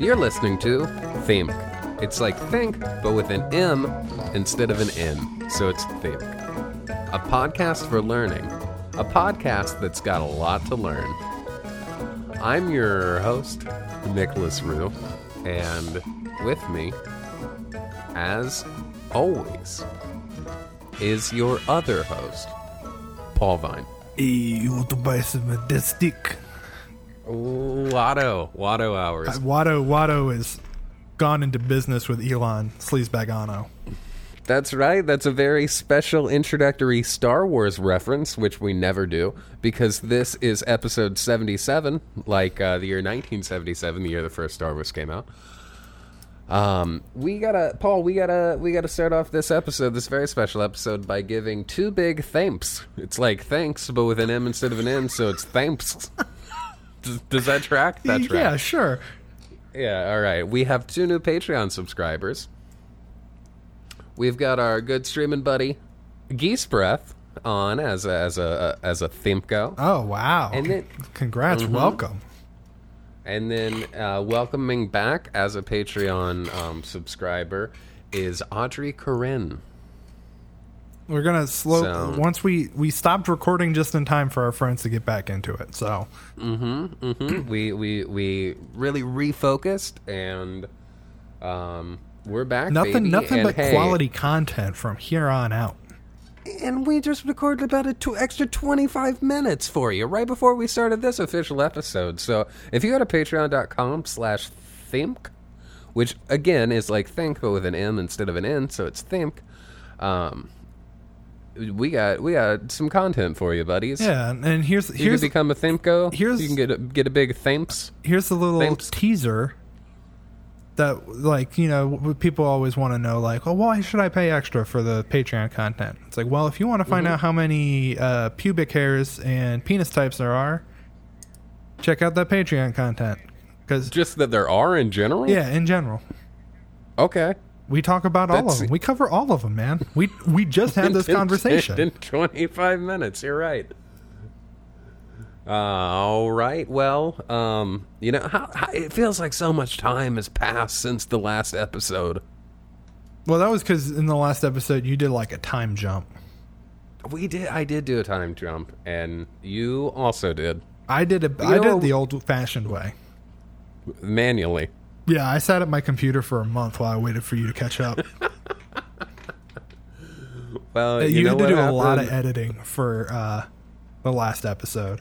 You're listening to Thimk. It's like think, but with an M instead of an N, so it's Thimk. A podcast for learning. A podcast that's got a lot to learn. I'm your host, Nicholas Rue, and with me, as always, is your other host, Paul Vine. Hey, you want to buy some that stick? Watto, Watto hours. Watto Watto is gone into business with Elon Sleazebagano. That's right. That's a very special introductory Star Wars reference, which we never do, because this is episode 77, like uh, the year 1977, the year the first Star Wars came out. Um, we gotta, Paul, we gotta, we gotta start off this episode, this very special episode, by giving two big thanks. It's like thanks, but with an M instead of an N, so it's thanks. does, does that track? That tracks. Yeah, sure. Yeah, all right. We have two new Patreon subscribers. We've got our good streaming buddy, Geese Breath, on as a, as a as a Thimco, Oh wow! And then- congrats, Mhm. welcome. and then uh, welcoming back as a Patreon um, subscriber is Audrey Corinne. We're gonna slow So- once we we stopped recording just in time for our friends to get back into it. So Mm-hmm. we we we really refocused and um, we're back. nothing baby. nothing And but hey, quality content from here on out. And we just recorded about a two extra 25 minutes for you right before we started this official episode. So if you go to patreon.com slash thimk, which again is like think but with an M instead of an N, so it's thimk, um, we got we got some content for you, buddies. Yeah, and- here's You here's can become a Thimco. here's- you can get a, get a big thamps. here's a little Thanks. teaser that like you know people always want to know like oh why should i pay extra for the patreon content it's like well if you want to find Mm-hmm. out how many uh, pubic hairs and penis types there are check out that patreon content because Just that there are in general. yeah in general Okay. We talk about all of them we cover all of them man we we just had this conversation in 25 minutes. You're right. Uh, all right. Well, um, you know, how, how, it feels like so much time has passed since the last episode. well that was because in the last episode you did like a time jump We did. I did do a time jump, and you also did i did You i did know- it the old fashioned way manually. Yeah, I sat at my computer for a month while I waited for you to catch up. Well, you, you, know had to do a lot of editing for uh, the last episode.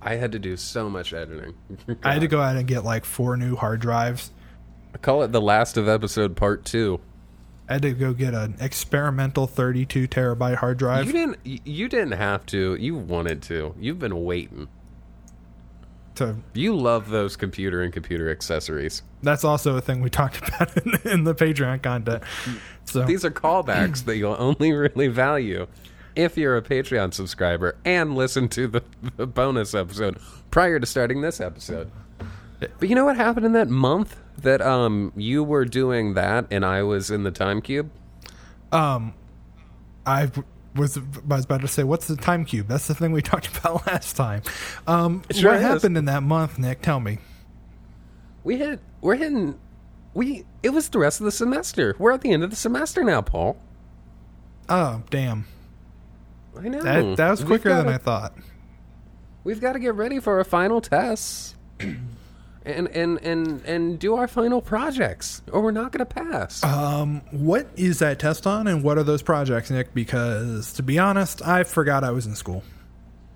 I had to do so much editing. I had to go out and get like four new hard drives. I call it the last of episode part two. I had to go get an experimental 32 terabyte hard drive. You didn't. You you didn't have to. You wanted to. You've been waiting. To, You love those computer and computer accessories. that's also a thing we talked about in, in the Patreon content. So These are callbacks that you'll only really value if you're a Patreon subscriber and listen to the, the bonus episode prior to starting this episode. But you know what happened in that month that um you were doing that and I was in the time cube? Um I was, I was about to say, what's the time cube? That's the thing we talked about last time. Um, sure what is. happened in that month, Nick? Tell me. We hit we're hitting we it was the rest of the semester. We're at the end of the semester now, Paul. Oh, damn. I know. That, that was quicker than gotta- I thought. We've got to get ready for our final tests. And, and and and do our final projects, or we're not going to pass. Um, what is that test on, and what are those projects, Nick? Because to be honest, I forgot I was in school.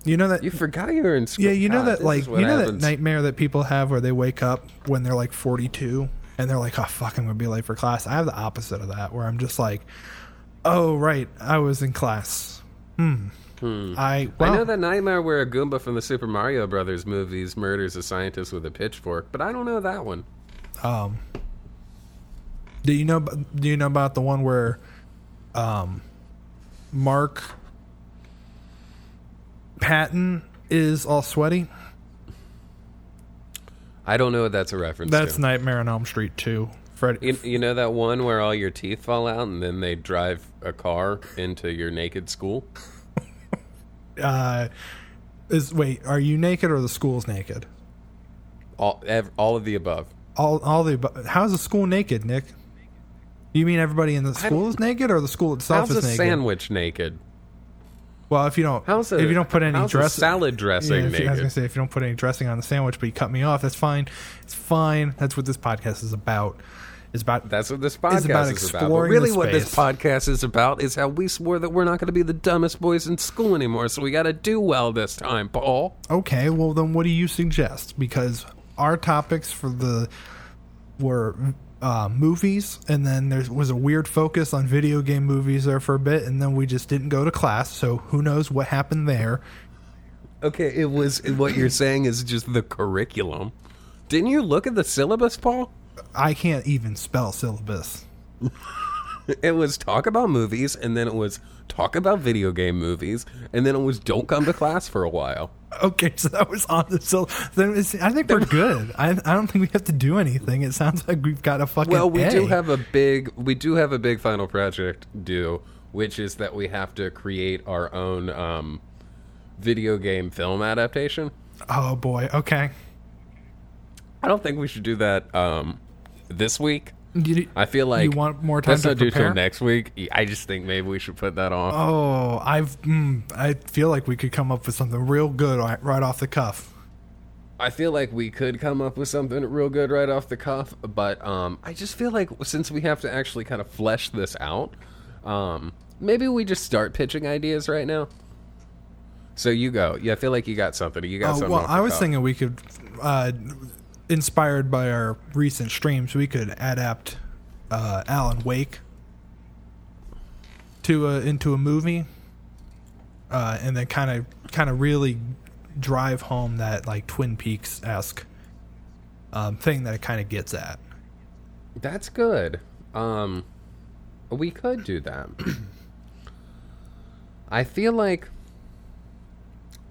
You know that? You forgot you were in school. yeah, you know God, that like you know happens. that nightmare that people have where they wake up when they're like forty-two and they're like, "Oh fuck, I'm gonna be late for class." I have the opposite of that, where I'm just like, "Oh right, I was in class." Hmm. I well, I know that nightmare where a Goomba from the Super Mario Brothers movies murders a scientist with a pitchfork, but I don't know that one. Um, do you know? Do you know about the one where, um, Mark Patton is all sweaty? I don't know what that's a reference That's to. Nightmare on Elm Street too. Fred, You, you know that one where all your teeth fall out and then they drive a car into your naked school? Uh, is wait, are you naked or the school's naked? All ev- all of the above. all all the. abo- How's the school naked, Nick? You mean everybody in the school is naked, or the school itself How's is a naked? sandwich naked? Well, if you don't, How's a if you don't put any dress, salad dressing Yeah, if you- I was gonna say if you don't put any dressing on the sandwich, but you cut me off, that's fine. It's fine. That's what this podcast is about. It's about That's what this podcast about is about. But really, what this podcast is about is how we swore that we're not going to be the dumbest boys in school anymore. So we got to do well this time, Paul. Okay, well then, what do you suggest? Because our topics for the were uh, movies, and then there was a weird focus on video game movies there for a bit, and then we just didn't go to class. So who knows what happened there? Okay, it was what you're saying is just the curriculum. Didn't you look at the syllabus, Paul? I can't even spell syllabus. It was talk about movies, and then it was talk about video game movies, and then it was don't come to class for a while. Okay, so that was on the syllabus. Then it's, I think we're good. I, I don't think we have to do anything. It sounds like we've got a fucking. Well, we A. do have a big we do have a big final project due, which is that we have to create our own um, video game film adaptation. Oh boy. Okay. I don't think we should do that um, this week. You, I feel like you want more time to not do till next week. I just think maybe we should put that off. Oh, I've. Mm, I feel like we could come up with something real good right, off the cuff. I feel like we could come up with something real good right off the cuff, but um, I just feel like since we have to actually kind of flesh this out, um, maybe we just start pitching ideas right now. So you go. Yeah, I feel like you got something. You got Oh something. well, I was cuff. thinking we could, uh, inspired by our recent streams, we could adapt uh, Alan Wake to a into a movie, uh, and then kind of kind of really drive home that like Twin Peaks esque um, thing that it kind of gets at. That's good. Um, we could do that. I feel like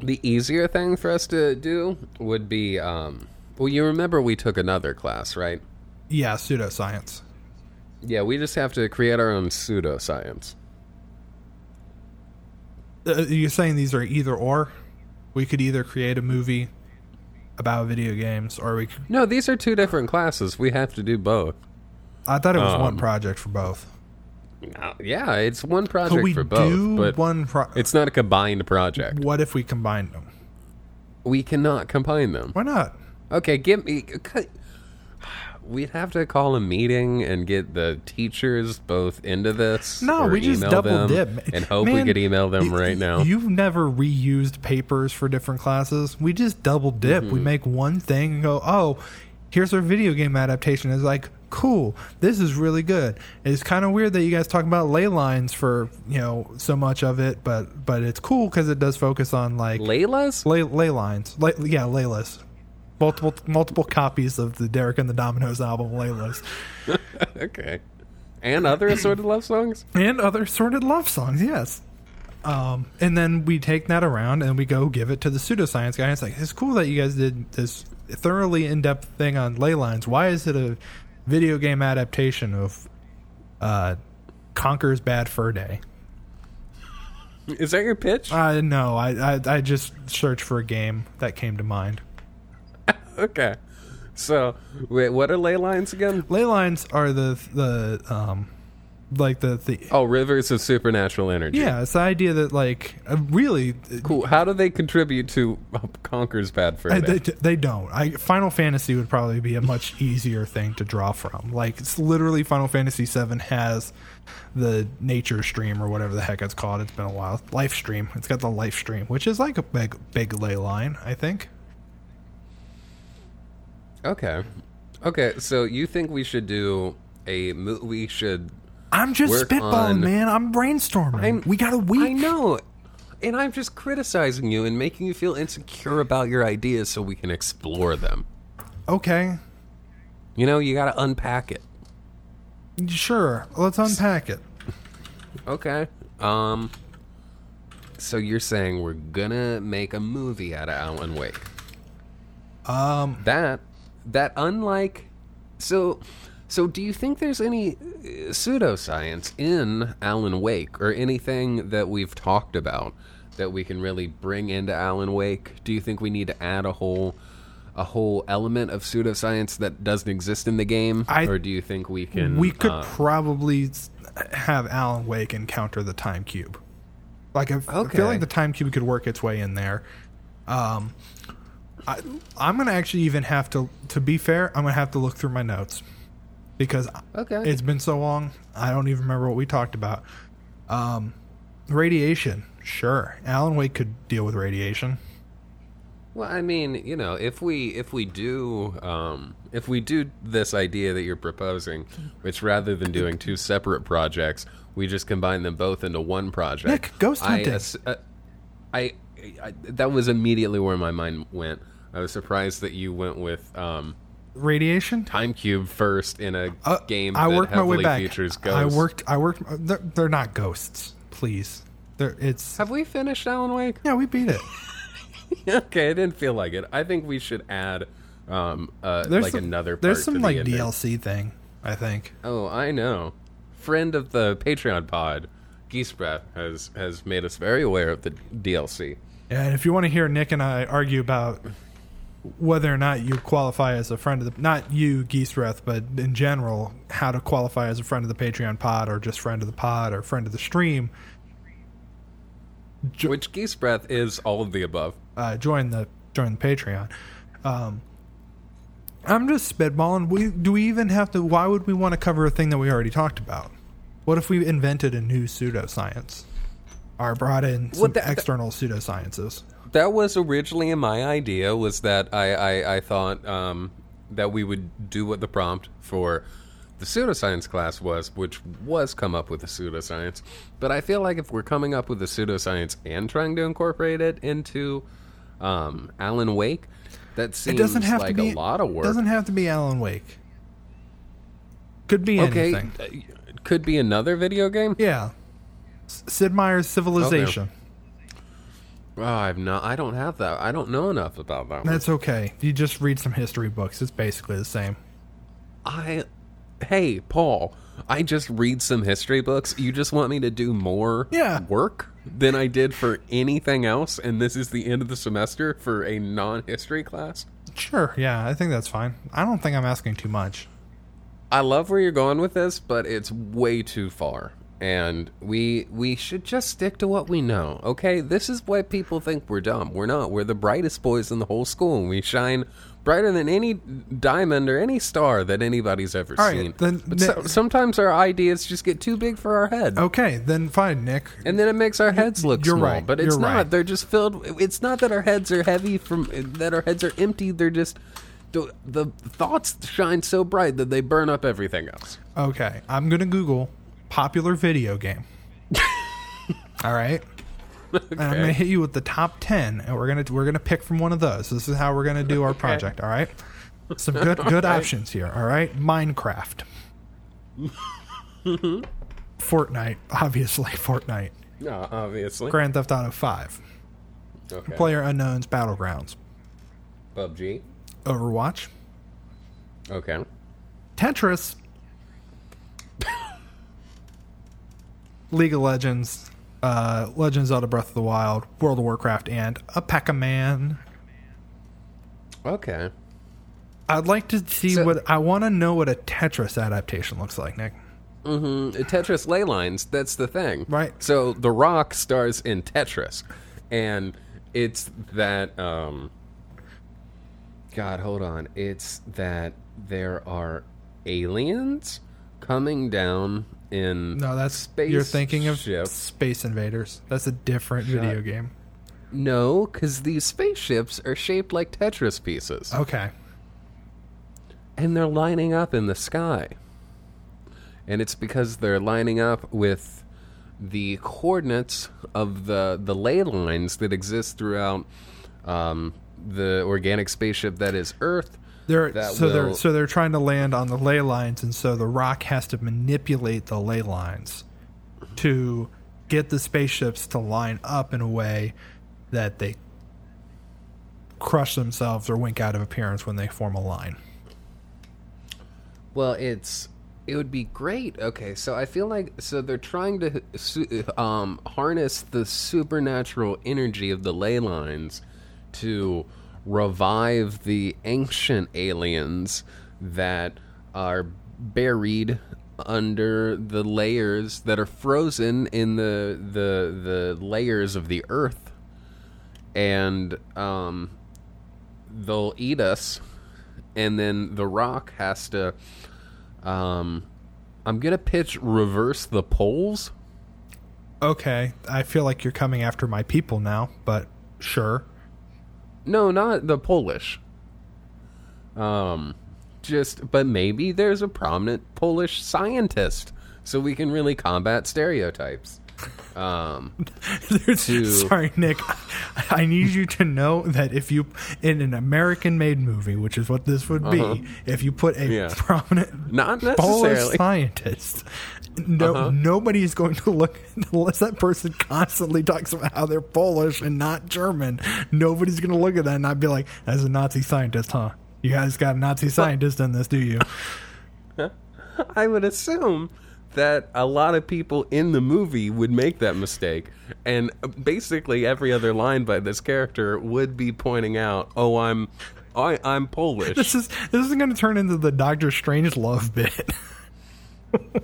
the easier thing for us to do would be, um, well, you remember we took another class, right? Yeah, pseudoscience. Yeah, we just have to create our own pseudoscience. Uh, you're saying these are either or? We could either create a movie about video games, or we could. No, these are two different classes. We have to do both. I thought it was one Um, project for both. No, yeah, it's one project we for both, do but we do one? Pro- it's not a combined project. what if we combined them? We cannot combine them. Why not? Okay, give me. We'd have to call a meeting and get the teachers both into this. No, we just double dip and hope we could email them y- right now. You've never reused papers for different classes. We just double dip. Mm-hmm. We make one thing and go, oh, here's our video game adaptation. It's like, cool, this is really good. It's kind of weird that you guys talk about ley lines for you know so much of it, but but it's cool because it does focus on like Layla's? ley, ley lines. Ley, yeah, Layla's. Multiple multiple copies of the Derek and the Dominos album Layla's. okay. And other assorted love songs? and other assorted love songs. Yes. Um, and then we take that around and we go give it to the pseudoscience guy. And it's like it's cool that you guys did this thoroughly in depth thing on ley lines. Why is it a video game adaptation of uh, Conker's Bad Fur Day? Is that your pitch? Uh, no, I, I I just searched for a game that came to mind. okay. So, wait, what are ley lines again? Ley lines are the the um like the the Oh, rivers of supernatural energy. yeah, it's the idea that like uh, really Cool. How do they contribute to Conker's Bad Uh, they, they don't. I, Final Fantasy would probably be a much easier thing to draw from. Like it's literally Final Fantasy VII has the nature stream or whatever the heck it's called. It's been a while. Life stream. It's got the life stream, which is like a big big ley line. I think. Okay. Okay, so you think we should do a mo- we should I'm just Work spitballing, on- man. I'm brainstorming. I'm- we got a week. I know. And I'm just criticizing you and making you feel insecure about your ideas so we can explore them. Okay, You know, you got to unpack it. sure. Let's unpack it. Okay. Um so you're saying we're going to make a movie out of Alan Wake. Um, That that unlike so so do you think there's any uh, pseudoscience in Alan Wake or anything that we've talked about that we can really bring into Alan Wake? Do you think we need to add a whole a whole element of pseudoscience that doesn't exist in the game, I- or do you think we can? we could uh, probably have Alan Wake encounter the time cube. Like I, f- I Okay. feel like the time cube could work its way in there. Um, I, I'm gonna actually even have to. To be fair, I'm gonna have to look through my notes because okay. it's been so long. I don't even remember what we talked about. Um, radiation, sure. Alan Wake could deal with radiation. Well, I mean, you know, if we if we do um, if we do this idea that you're proposing, which rather than doing two separate projects, we just combine them both into one project. Nick, ghost hunting. ass- uh, I, I that was immediately where my mind went. I was surprised that you went with um, Radiation. Time Cube first in a Uh, game I that worked my way back. features ghosts. I worked. I worked. They're, they're not ghosts. Please. They're, it's Have we finished Alan Wake? yeah. We beat it. okay, I didn't feel like it. I think we should add um, uh, There's like some, another. Part There's some like. DLC thing. I think. Oh, I know. Friend of the Patreon pod, Geese Breath, has has made us very aware of the DLC. Yeah, and if you want to hear Nick and I argue about whether or not you qualify as a friend of the not you Geese Breath, but in general, how to qualify as a friend of the Patreon pod or just friend of the pod or friend of the stream, Jo- Which Geese Breath is all of the above. uh, join the join the Patreon. Um, I'm just spitballing. We do we even have to? Why would we want to cover a thing that we already talked about? What if we invented a new pseudoscience, or brought in some What the- external pseudosciences? That was originally my idea. Was that I I, I thought um, that we would do what the prompt for the pseudoscience class was, which was come up with a pseudoscience. But I feel like if we're coming up with a pseudoscience and trying to incorporate it into um, Alan Wake, that seems it doesn't have like to be a lot of work. Doesn't have to be Alan Wake. Could be okay, anything. uh, could be another video game. Yeah. Sid Meier's Civilization. Oh, Ah, I've not. I don't have that. I don't know enough about that. One. That's okay. You just read some history books. It's basically the same. I, hey Paul, I just read some history books. You just want me to do more Yeah. work than I did for anything else, and this is the end of the semester for a non-history class. Sure. Yeah, I think that's fine. I don't think I'm asking too much. I love where you're going with this, but it's way too far. And we we should just stick to what we know, okay? This is why people think we're dumb. We're not. We're the brightest boys in the whole school, and we shine brighter than any diamond or any star that anybody's ever All right, seen. then- but then- so, sometimes our ideas just get too big for our head, Okay, then fine, Nick. and then it makes our heads look you're small. right, But it's not. right. They're just filled. It's not that our heads are heavy from that our heads are empty. They're just the, the thoughts shine so bright that they burn up everything else. Okay, I'm gonna Google popular video game. All right, and I'm gonna hit you with the top ten, and we're gonna we're gonna pick from one of those. This is how we're gonna do our project. All right, some good good options here. All right, Minecraft, mm-hmm. Fortnite, obviously Fortnite, No, obviously. Grand Theft Auto Five, Okay. Player Unknown's Battlegrounds, PUBG. Overwatch, Okay. Tetris, League of Legends, uh, Legends Zelda Breath of the Wild, World of Warcraft, and a Pac-Man. Okay. I'd like to see So- what I want to know what a Tetris adaptation looks like, Nick. Mm-hmm. Tetris ley lines. That's the thing. Right. So The Rock stars in Tetris, and it's that. Um, God, hold on. It's that there are aliens coming down in No, that's space. you're thinking of ship. Space Invaders. That's a different video game. No, because these spaceships are shaped like Tetris pieces, Okay. and they're lining up in the sky. And it's because they're lining up with the coordinates of the the ley lines that exist throughout um, the organic spaceship that is Earth. They're so they're so they're trying to land on the ley lines, and so the rock has to manipulate the ley lines to get the spaceships to line up in a way that they crush themselves or wink out of appearance when they form a line. Well, it's it would be great. Okay, so I feel like so they're trying to um, harness the supernatural energy of the ley lines to revive the ancient aliens that are buried under the layers that are frozen in the the the layers of the earth and um they'll eat us and then the rock has to um i'm gonna pitch reverse the poles Okay, I feel like you're coming after my people now, but sure. No not the polish. Um just but maybe there's a prominent polish scientist so we can really combat stereotypes um To- Sorry, Nick. I need you to know that if you in an American-made movie, which is what this would be, if you put a Uh-huh. Yeah. prominent not Polish necessarily scientist, no, Uh-huh. nobody is going to look unless that person constantly talks about how they're Polish and not German. Nobody's going to look at that and not be like, "As a Nazi scientist, huh? You guys got a Nazi scientist in this, do you?" I would assume that a lot of people in the movie would make that mistake. And basically every other line by this character would be pointing out, "Oh, I'm I, I'm Polish." This is this is going to turn into the Doctor Strangelove bit.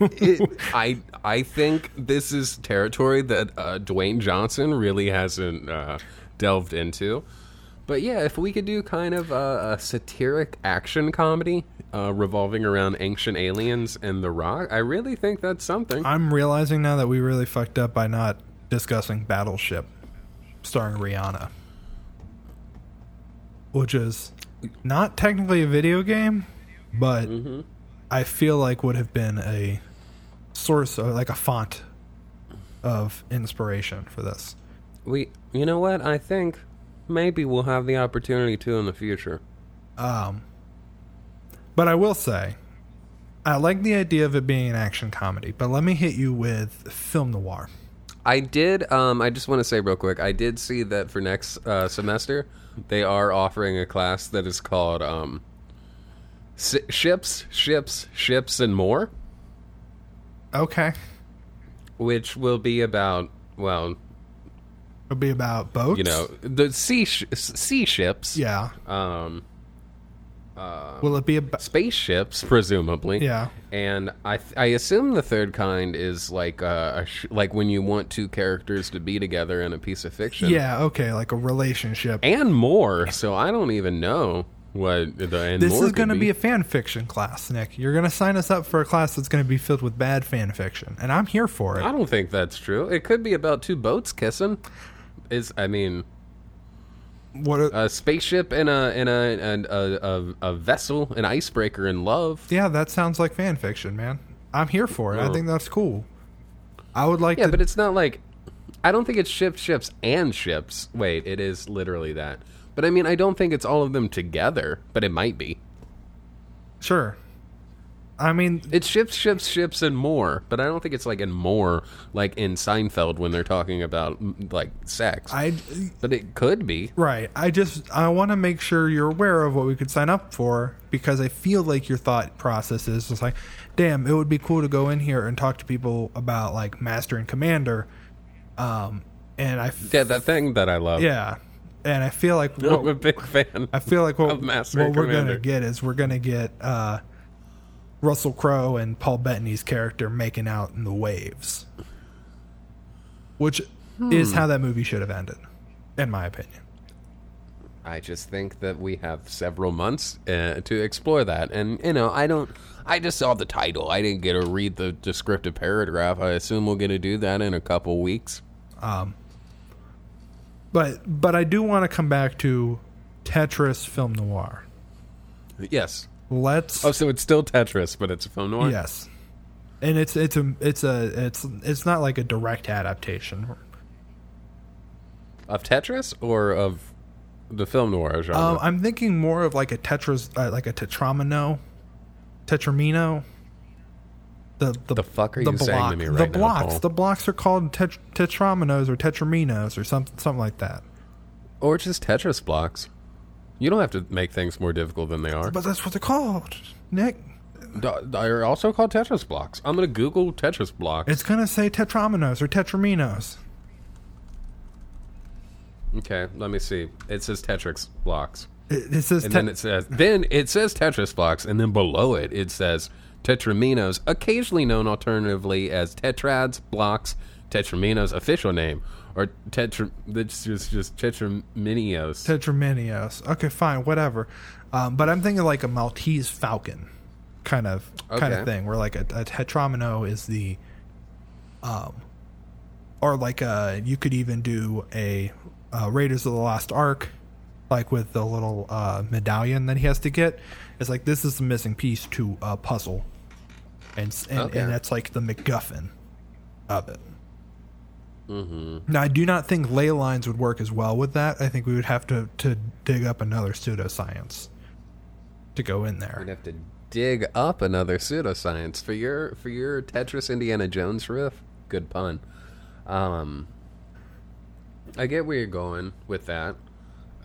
It- I I think this is territory that uh, Dwayne Johnson really hasn't uh, delved into. But yeah, if we could do kind of a, a satiric action comedy uh, revolving around ancient aliens and The Rock, I really think that's something. I'm realizing now that we really fucked up by not discussing Battleship, starring Rihanna, which is not technically a video game, but I feel like would have been a source or like a font of inspiration for this. We, you know what? I think maybe we'll have the opportunity to in the future. Um, but I will say, I like the idea of it being an action comedy. But let me hit you with film noir. I did. Um, I just want to say real quick. I did see that for next uh, semester they are offering a class that is called um, ships, ships, ships, and more, Okay, which will be about well, it'll be about boats. you know, the sea sh- sea ships. yeah. Um, Will it be about? spaceships, presumably. Yeah. And I I assume the third kind is like uh, a sh- like when you want two characters to be together in a piece of fiction. Yeah, okay, like a relationship. and more. So I don't even know what the and this is going to could be a fan fiction class, Nick. You're going to sign us up for a class that's going to be filled with bad fan fiction, and I'm here for it. I don't think that's true. It could be about two boats kissing. Is I mean What? A, a spaceship and a and a and a, a, a vessel, an icebreaker in love. yeah, that sounds like fan fiction, man. I'm here for it. I Oh. think that's cool. I would like Yeah, to. but it's not like I don't think it's ships, ships, and ships. Wait, it is literally that. But I mean, I don't think it's all of them together. But it might be. sure. I mean, It's ships, ships, ships, and more. But I don't think it's like in more, like in Seinfeld when they're talking about like sex. I but it could be. right. I just I want to make sure you're aware of what we could sign up for because I feel like your thought process is just like, damn, it would be cool to go in here and talk to people about like Master and Commander. Um, and I f- Yeah, that thing that I love. yeah, and I feel like I'm a what, big fan. I feel like what, of Master what we're gonna get is we're gonna get uh, Russell Crowe and Paul Bettany's character making out in the waves, which is Hmm. how that movie should have ended, in my opinion. I just think that we have several months uh, to explore that, and you know, I don't. I just saw the title. I didn't get to read the descriptive paragraph. I assume we'll get to do that in a couple weeks. Um, But but I do want to come back to Tetris film noir. Yes. Let's Oh, so it's still Tetris, but it's a film noir. yes, and it's it's a it's a it's it's not like a direct adaptation. Of Tetris or of the film noir genre. Um, I'm thinking more of like a Tetris, uh, like a Tetramino, Tetramino. The the, The fuck are the you saying to me the right now, The blocks, Paul? the blocks are called tet- Tetraminos or Tetraminos or something something like that. or just Tetris blocks. You don't have to make things more difficult than they are. But that's what they're called, Nick. D- They're also called Tetris blocks. I'm gonna Google Tetris blocks. It's gonna say Tetraminos or Tetraminos. Okay, let me see. It says Tetris blocks. It, it says And te- then it says then it says Tetris blocks, and then below it it says Tetraminos, occasionally known alternatively as Tetrads blocks, Tetraminos official name, or Tetra. It's just just Tetraminios. Tetraminios. Okay, fine, whatever. Um, but I'm thinking like a Maltese falcon kind of kind of thing, where like a, a tetramino is the, um, or like uh you could even do a uh, Raiders of the Lost Ark, like with the little uh, medallion that he has to get. It's like this is the missing piece to a puzzle, and and, Okay. and that's like the MacGuffin of it. Mm-hmm. Now, I do not think ley lines would work as well with that. I think we would have to, to dig up another pseudoscience to go in there. We'd have to dig up another pseudoscience for your for your Tetris Indiana Jones riff. Good pun. Um, I get where you're going with that.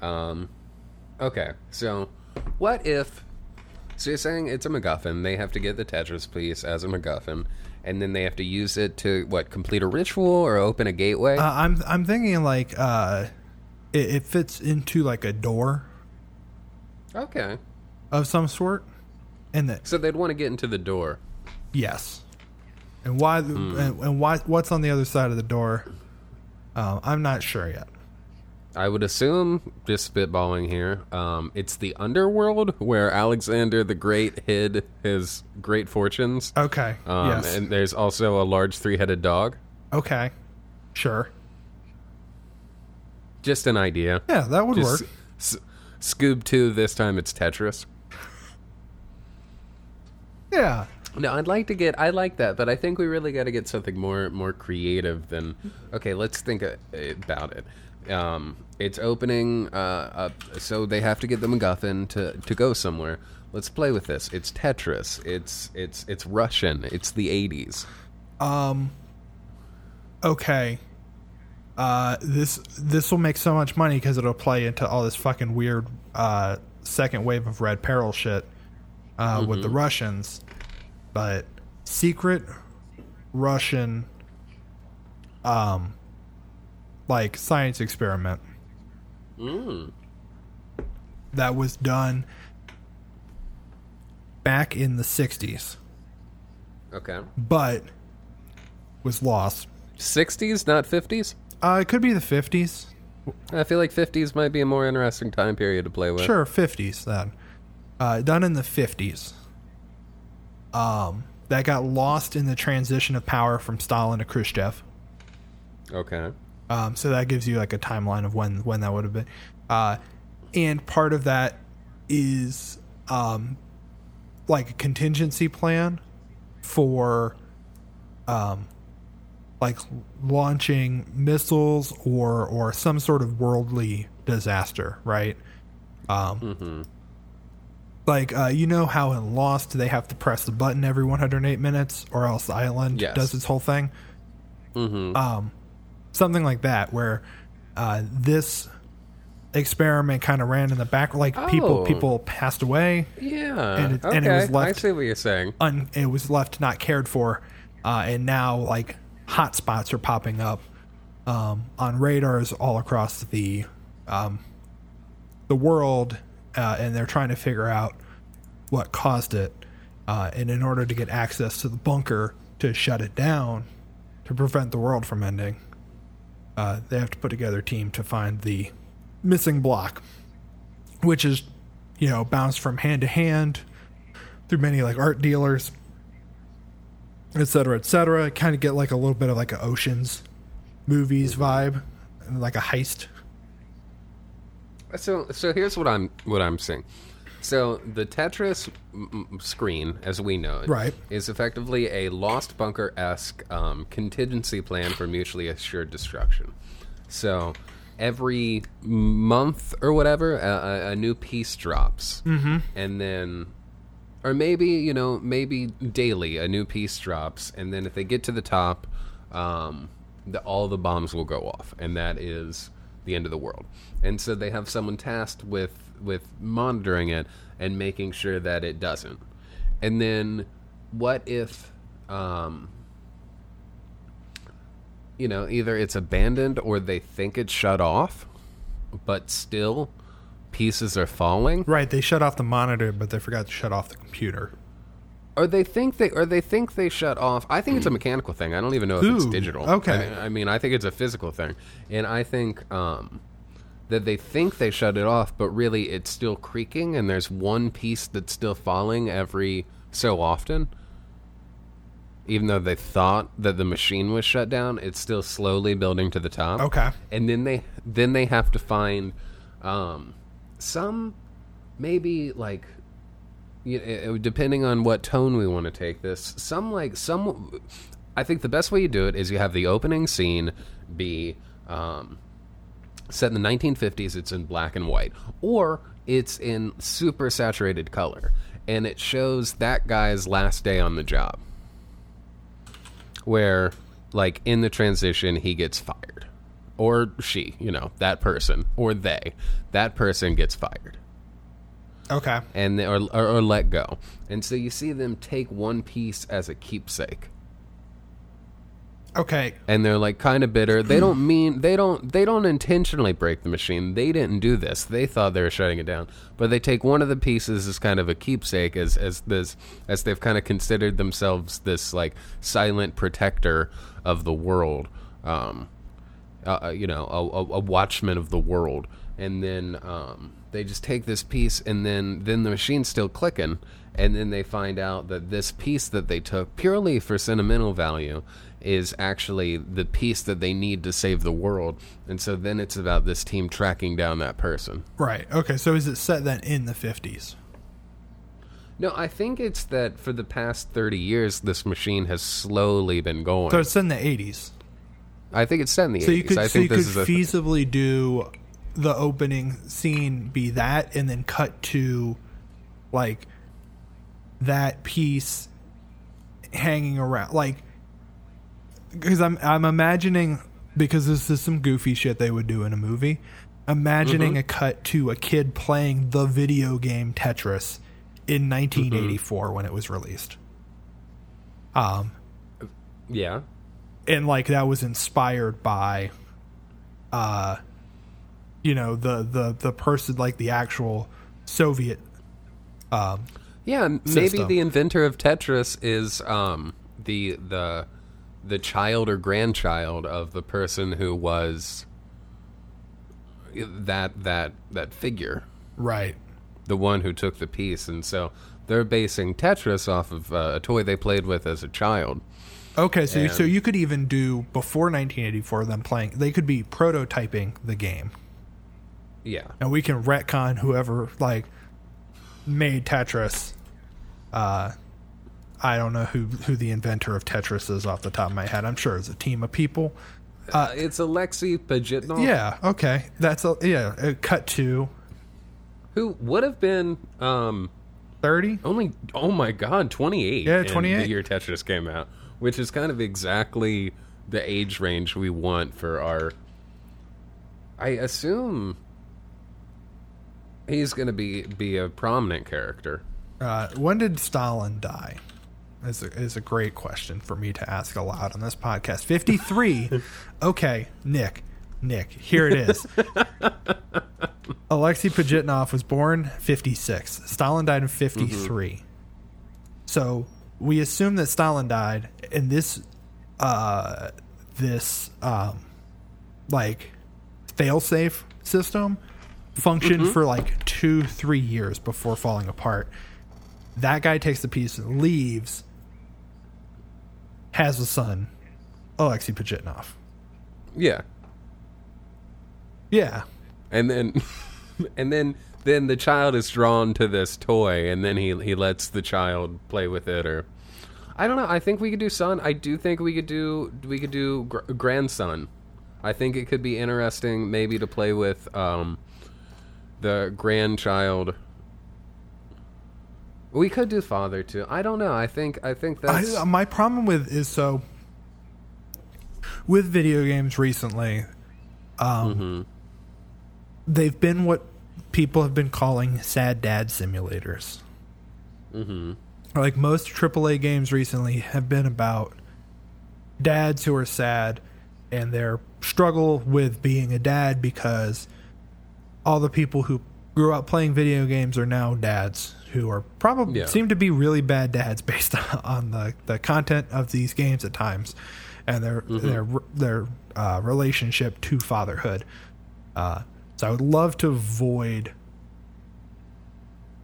Um, okay, so what if? So you're saying it's a MacGuffin? They have to get the Tetris piece as a MacGuffin, and then they have to use it to what complete a ritual or open a gateway. Uh, I'm I'm thinking like uh, it, it fits into like a door okay, of some sort, and that so they'd want to get into the door. yes, and why Hmm. and, and why what's on the other side of the door? Um, I'm not sure yet. I would assume, just spitballing here, um, it's the underworld where Alexander the Great hid his great fortunes. Okay. Um, yes. And there's also a large three headed dog. okay. Sure. Just an idea. Yeah, that would Just work. S- Scoob 2, this time it's Tetris. Yeah. No, I'd like to get. I like that, but I think we really got to get something more more creative than. Okay, let's think about it. Um, it's opening uh, up, so they have to get the MacGuffin to to go somewhere. Let's play with this. It's Tetris. It's it's it's Russian. It's the '80s. Um. Okay. Uh, this this will make so much money because it'll play into all this fucking weird uh second wave of Red Peril shit uh, with the Russians, but secret Russian um like science experiment Mm. that was done back in the 60s Okay. but was lost '60s, not '50s. uh, it could be the 50s I feel like '50s might be a more interesting time period to play with. Sure, fifties then. Uh, done in the fifties. Um, that got lost in the transition of power from Stalin to Khrushchev. Okay. Um, so that gives you like a timeline of when when that would have been. Uh, and part of that is um, like a contingency plan for um, like launching missiles or or some sort of worldly disaster, right? Um, Like uh, you know how in Lost they have to press the button every 108 minutes, or else the island Yes. does its whole thing Mm-hmm. um, something like that, where uh, this experiment kind of ran in the back, like people Oh. people passed away, yeah. and it- okay. and it was I see what you're saying. un, it was left not cared for, uh, and now like hot spots are popping up um, on radars all across the um, the world, uh, and they're trying to figure out what caused it. Uh, and in order to get access to the bunker to shut it down, to prevent the world from ending, uh, they have to put together a team to find the missing block, which is, you know, bounced from hand to hand through many like art dealers, etc., cetera, et cetera. Kind of get like a little bit of like a Ocean's movies vibe, like a heist. So, so here's what I'm what I'm seeing. So the Tetris m- screen, as we know it, Right. is effectively a Lost Bunker esque um, contingency plan for mutually assured destruction. So every month or whatever, a, a, a new piece drops, mm-hmm. and then, or maybe you know, maybe daily a new piece drops, and then if they get to the top, um, the, all the bombs will go off, and that is the end of the world. And so they have someone tasked with with monitoring it and making sure that it doesn't. And then, what if, um, you know, either it's abandoned or they think it's shut off, but still pieces are falling. Right, they shut off the monitor, but they forgot to shut off the computer. Or they think they or they think they shut off. I think it's a mechanical thing. I don't even know if it's digital. okay. I, I mean, I think it's a physical thing, and I think um, that they think they shut it off, but really it's still creaking, and there's one piece that's still falling every so often. Even though they thought that the machine was shut down, it's still slowly building to the top. Okay. and then they then they have to find um, some maybe like you know, depending on what tone we want to take this some like some i think the best way you do it is you have the opening scene be um, set in the 1950s it's in black and white or it's in super saturated color and it shows that guy's last day on the job where like in the transition he gets fired. Or she you know that person or they that person gets fired. Okay. and they, or, or or let go. And so you see them take one piece as a keepsake Okay. and they're like kind of bitter. They don't mean they don't they don't intentionally break the machine. They didn't do this. They thought they were shutting it down. But they take one of the pieces as kind of a keepsake as as this as they've kind of considered themselves this like silent protector of the world. Um uh, uh, you know a, a, a watchman of the world. And then um they just take this piece and then then the machine's still clicking. And then they find out that this piece that they took purely for sentimental value is actually the piece that they need to save the world and so then it's about this team tracking down that person Right. Okay. So is it set then in the 50s? no i think it's that for the past 30 years this machine has slowly been going So it's in the 80s. i think it's set in the So you 80s could i so you think could is feasibly do the opening scene be that and then cut to like that piece hanging around like because I'm I'm imagining because this is some goofy shit they would do in a movie. Imagining a cut to a kid playing the video game Tetris in 1984 when it was released. Um yeah and like that was inspired by uh you know the the the person like the actual soviet um Yeah, maybe system. the inventor of Tetris is um, the the the child or grandchild of the person who was that that that figure, right. The one who took the piece, and so they're basing Tetris off of uh, a toy they played with as a child. okay so so you could even do before 1984 them playing they could be prototyping the game. Yeah, and we can retcon whoever like made tetris uh i don't know who who the inventor of tetris is off the top of my head i'm sure it's a team of people uh, it's Alexei Pajitnov, yeah okay that's a yeah a cut to who would have been um, 30 only oh my god, twenty eight. Yeah, 28. The year Tetris came out, which is kind of exactly the age range we want for our. I assume he's going to be be a prominent character. Uh, when did Stalin die? Is a, is a great question for me to ask aloud on this podcast. 53. okay, Nick. Nick, here it is. Alexei Pajitnov was born 56. Stalin died in 53. So we assume that Stalin died, and this, uh, this, um, like, failsafe system functioned for like two, three years before falling apart. That guy takes the piece and leaves, has a son, Alexei Pajitnov. Yeah, Yeah. and then and then then the child is drawn to this toy, and then he he lets the child play with it, or I don't know. I think we could do son. I do think we could do we could do gr- grandson. I think it could be interesting, maybe to play with um, the grandchild. We could do father too. I don't know. I think I think that's I, my problem with is so with video games recently, um, they've been what people have been calling sad dad simulators. Mm-hmm. Like most AAA games recently have been about dads who are sad and their struggle with being a dad because all the people who grew up playing video games are now dads who are probably Yeah. seem to be really bad dads based on the, the content of these games at times and their their their uh, relationship to fatherhood. Uh, so I would love to avoid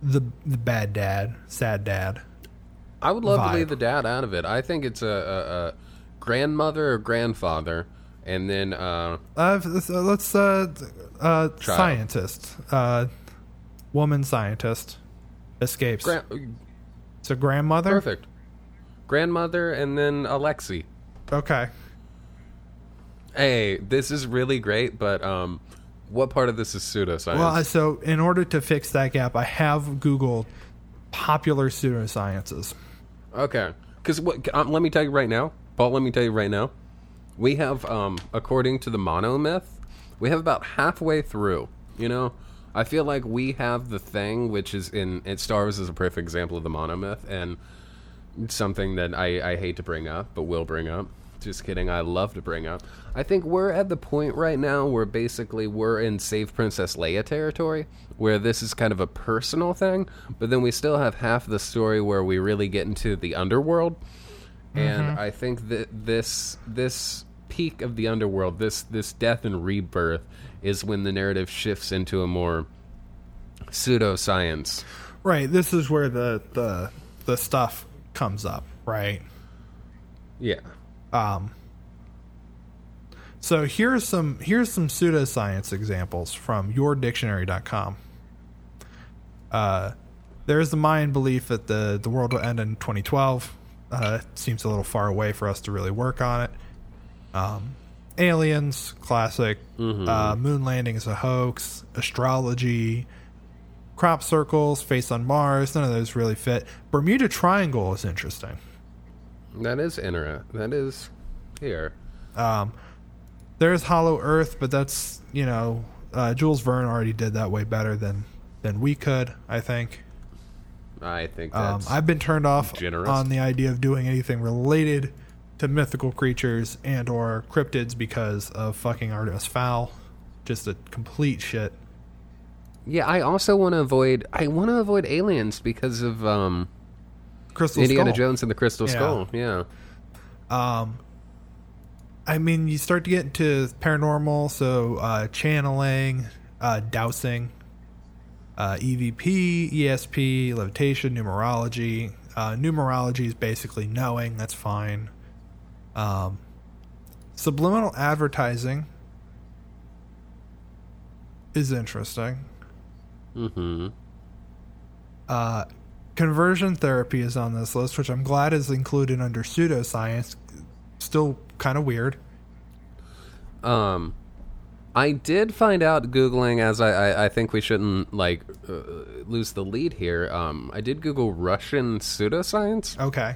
the the bad dad, sad dad. I would love vibe. to leave the dad out of it. I think it's a, a, a grandmother or grandfather, and then uh, Uh, let's uh, uh, uh, scientist, uh, woman scientist escapes. gran- so grandmother. perfect grandmother, and then Alexi. Okay. Hey, this is really great, but um, what part of this is pseudoscience? Well, so in order to fix that gap, I have Googled popular pseudosciences. Okay, because what? Um, let me tell you right now, Paul. Let me tell you right now. We have, um, according to the monomyth, we have about halfway through. You know, I feel like we have the thing, which is in. It Star Wars is a perfect example of the monomyth, and something that I, I hate to bring up, but will bring up. Just kidding. I love to bring up. I think we're at the point right now where basically we're in Save Princess Leia territory, where this is kind of a personal thing, but then we still have half the story where we really get into the underworld. And mm-hmm. I think that this this peak of the underworld, this this death and rebirth, is when the narrative shifts into a more pseudoscience. Right. This is where the the the stuff comes up. Right. Yeah. Um. So here's some here's some pseudoscience examples from yourdictionary.com. Uh, there's the Mayan belief that the the world will end in 2012. Uh, it seems a little far away for us to really work on it. Um, aliens, classic. Uh, moon landing is a hoax. Astrology, crop circles, face on Mars. None of those really fit. Bermuda Triangle is interesting. That is inter. That is here. Um, there's Hollow Earth, but that's you know uh, Jules Verne already did that way better than than we could. I think. I think Um. I've been turned off generous. on the idea of doing anything related to mythical creatures and or cryptids because of fucking Artemis Fowl. Just a complete shit. yeah, I also want to avoid. I want to avoid aliens because of um, Crystal Indiana Skull. Jones and the Crystal Yeah. Skull. Yeah. Um, I mean, you start to get into paranormal, so uh, channeling, uh, dowsing, uh, EVP, ESP, levitation, numerology. Uh, numerology is basically knowing. That's fine. Um, subliminal advertising is interesting. Mm-hmm. Uh, conversion therapy is on this list, which I'm glad is included under pseudoscience. Still kind of weird. Um, I did find out googling as I I, I think we shouldn't like uh, lose the lead here. Um, I did Google Russian pseudoscience. Okay.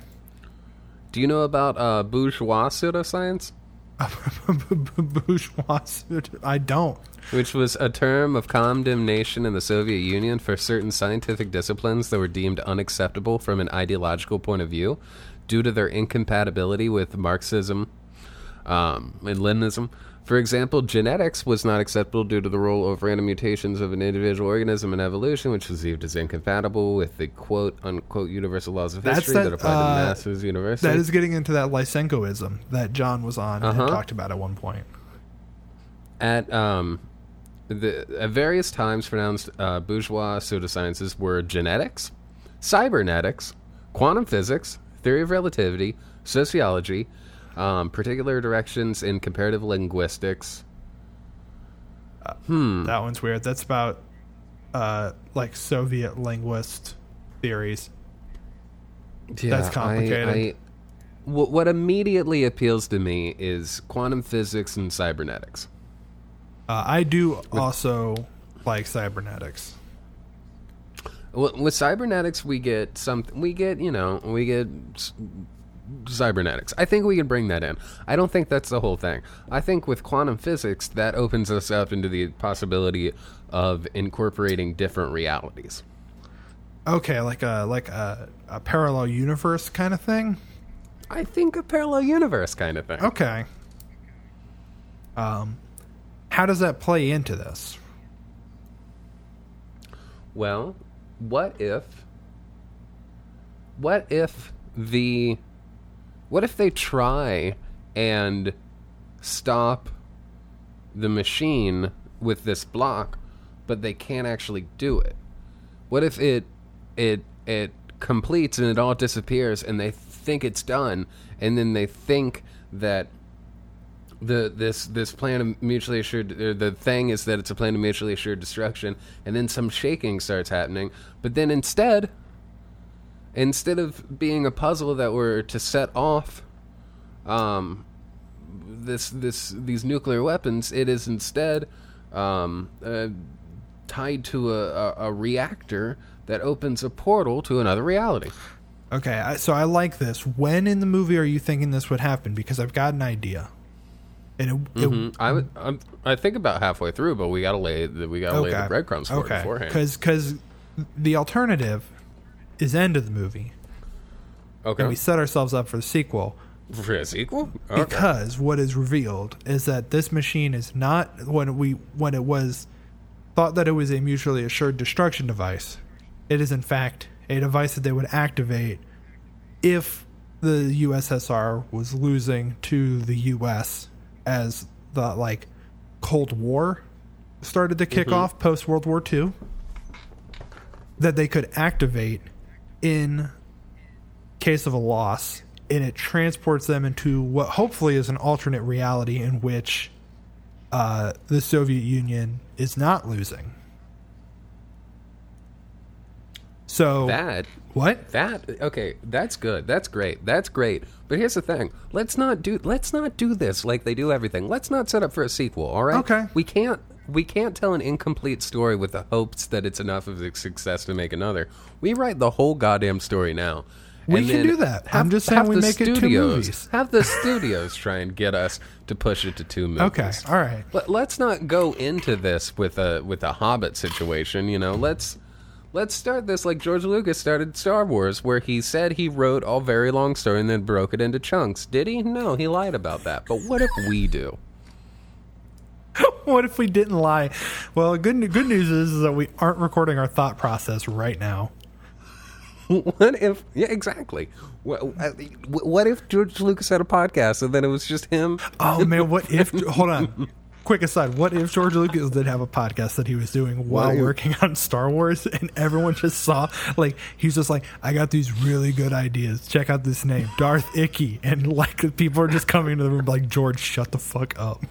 Do you know about uh, bourgeois pseudoscience? Bourgeois. I don't. which was a term of condemnation in the Soviet Union for certain scientific disciplines that were deemed unacceptable from an ideological point of view due to their incompatibility with Marxism um, and Leninism. For example, genetics was not acceptable due to the role of random mutations of an individual organism in evolution, which was viewed as incompatible with the quote unquote universal laws of That's history that, that, apply uh, to masses universally. That is getting into that Lysenkoism that John was on Uh-huh. and talked about at one point. at um, the at various times pronounced uh, bourgeois pseudosciences were genetics, cybernetics, quantum physics, theory of relativity, sociology, um, particular directions in comparative linguistics. Hmm. That one's weird. That's about uh, like Soviet linguist theories. Yeah, That's complicated. I, I, what, what immediately appeals to me is quantum physics and cybernetics. Uh, I do also like cybernetics. Well, with cybernetics, we get something. We get you know we get cybernetics. I think we can bring that in. I don't think that's the whole thing. I think with quantum physics, that opens us up into the possibility of incorporating different realities. Okay, like a like a, a parallel universe kind of thing. I think a parallel universe kind of thing. Okay. Um, how does that play into this? Well, what if what if the what if they try and stop the machine with this block but they can't actually do it? What if it it it completes and it all disappears and they think it's done and then they think that the this this plan of mutually assured the thing is that it's a plan of mutually assured destruction and then some shaking starts happening. But then instead instead of being a puzzle that were to set off um, this this these nuclear weapons, it is instead um, uh, tied to a, a, a reactor that opens a portal to another reality. Okay, I, so I like this. When in the movie are you thinking this would happen? Because I've got an idea. And it, it Mhm. I would, I'm, I think about halfway through, but we gotta lay the, we gotta lay the breadcrumbs for it beforehand. Because because the alternative is end of the movie, okay, and we set ourselves up for the sequel. for a sequel. Okay. Because what is revealed is that this machine is not when we when it was thought that it was a mutually assured destruction device. It is in fact a device that they would activate if the USSR was losing to the US as the like Cold War started to kick mm-hmm. off post World War II. That they could activate in case of a loss, and it transports them into what hopefully is an alternate reality in which uh, the Soviet Union is not losing. So that what? That okay, that's good. That's great. That's great. But here's the thing. Let's not do let's not do this like they do everything. Let's not set up for a sequel, all right? Okay. We can't we can't tell an incomplete story with the hopes that it's enough of a success to make another. We write the whole goddamn story now. We can do that. I'm just saying we make it two studios, movies. Have the studios try and get us to push it to two movies. Okay, all right. Let, let's not go into this with a with a Hobbit situation. You know, let's let's start this like George Lucas started Star Wars, where he said he wrote a very long story and then broke it into chunks. Did he? No, he lied about that. But what if we do? what if we didn't lie? Well, good good news is, is that we aren't recording our thought process right now. What if? Yeah, exactly. What, uh, what if George Lucas had a podcast and then it was just him? Oh man, what if? hold on. Quick aside, what if George Lucas did have a podcast that he was doing while if- working on Star Wars and everyone just saw, like, he's just like, I got these really good ideas. Check out this name, Darth Icky. And, like, people are just coming to the room, like, George, shut the fuck up.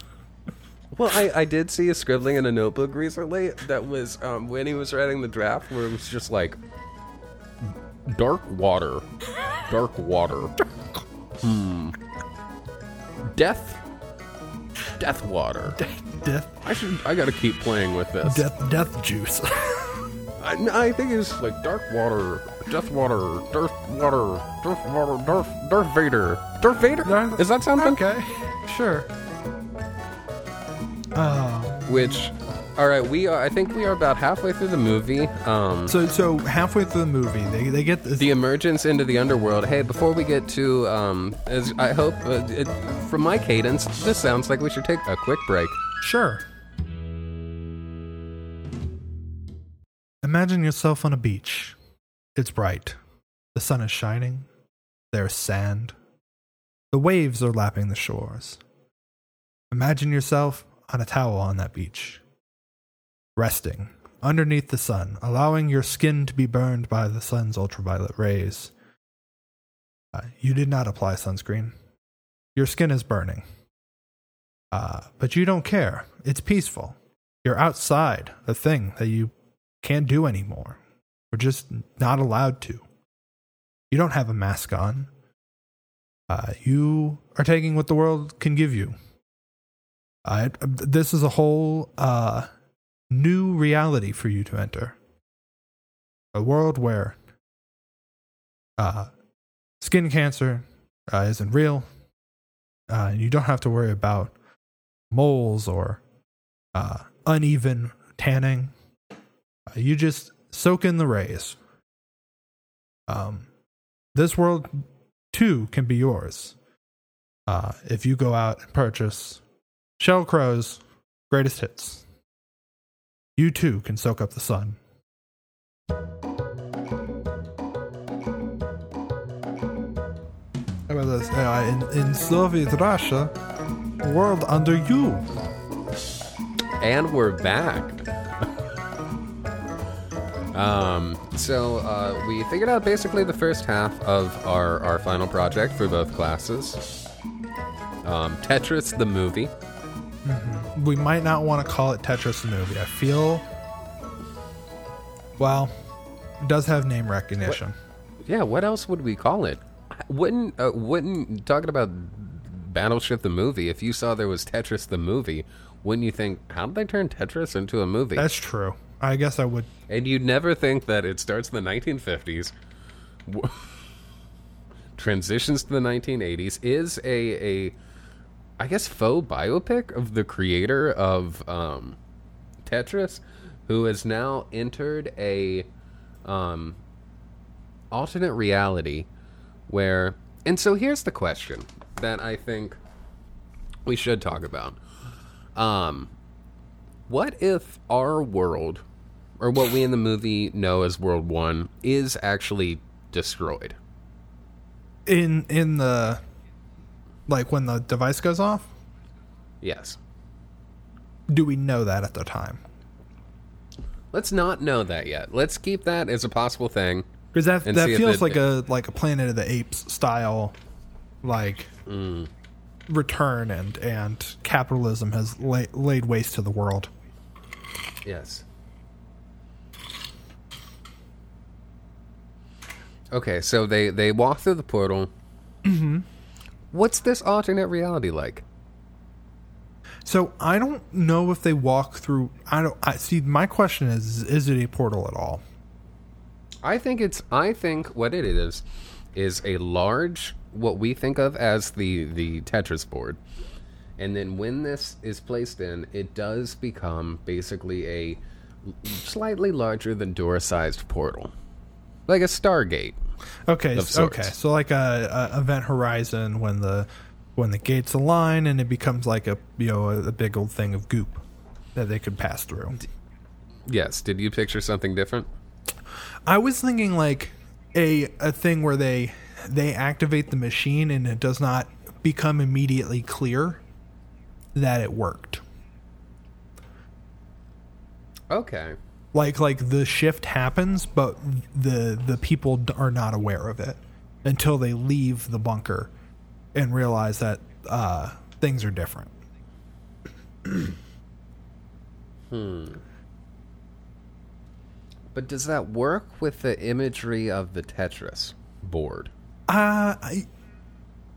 Well, I, I did see a scribbling in a notebook recently that was um, when he was writing the draft, where it was just like dark water, dark water, hmm, death, death water. Death, I should. I got to keep playing with this. death, death juice. I, I think it's like dark water, death water, Darth water, Darth water, Darth Darth Vader, Darth Vader. Is that something? okay, sure. Oh. Which, all right, we are. I think we are about halfway through the movie. Um, So, so halfway through the movie, they, they get this. the emergence into the underworld. Hey, before we get to, um, as I hope, uh, it, from my cadence, this sounds like we should take a quick break. Sure. Imagine yourself on a beach. It's bright. The sun is shining. There's sand. The waves are lapping the shores. Imagine yourself on a towel on that beach, resting underneath the sun, allowing your skin to be burned by the sun's ultraviolet rays. Uh, you did not apply sunscreen. Your skin is burning. Uh, but you don't care. It's peaceful. You're outside a thing that you can't do anymore. We're just not allowed to. You don't have a mask on. Uh, you are taking what the world can give you. This is a whole uh, new reality for you to enter. A world where uh, skin cancer uh, isn't real. Uh, you don't have to worry about moles or uh, uneven tanning. You just soak in the rays. Um, this world too can be yours if you go out and purchase Sheryl Crow's greatest hits. You too can soak up the sun. About this? Uh, in, in Soviet Russia, world under you. And we're back. um, so uh, we figured out basically the first half of our, our final project for both classes. Um, Tetris the movie. We might not want to call it Tetris the movie. I feel. Well, it does have name recognition. Yeah, what else would we call it? Wouldn't uh, wouldn't talking about Battleship the movie? If you saw there was Tetris the movie, wouldn't you think how did they turn Tetris into a movie? That's true. I guess I would. and you'd never think that it starts in the 1950s, w- transitions to the 1980s, is a a I guess faux biopic of the creator of um, Tetris, who has now entered a um, alternate reality where and so here's the question that I think we should talk about. Um what if our world or what we in the movie know as World 1 is actually destroyed? In in the like when the device goes off. Yes. Do we know that at the time? Let's not know that yet. Let's keep that as a possible thing. Because that And that feels like a like a Planet of the Apes style, like Mm. return and and capitalism has la- laid waste to the world. Yes. Okay, so they they walk through the portal. Mm-hmm. What's this alternate reality like? So I don't know if they walk through. I don't. I see. My question is: Is it a portal at all? I think it's. I think what it is is a large, what we think of as the the Tetris board, and then when this is placed in, it does become basically a slightly larger than door-sized portal, like a Stargate. Okay. Of s- sorts. Okay. So like a, a event horizon when the when the gates align and it becomes like a you know a, a big old thing of goop that they could pass through. Yes. Did you picture something different? I was thinking like a a thing where they they activate the machine and it does not become immediately clear that it worked. Okay. Like like the shift happens, but the the people are not aware of it until they leave the bunker and realize that uh, things are different. Hmm but does that work with the imagery of the Tetris board? Uh, I,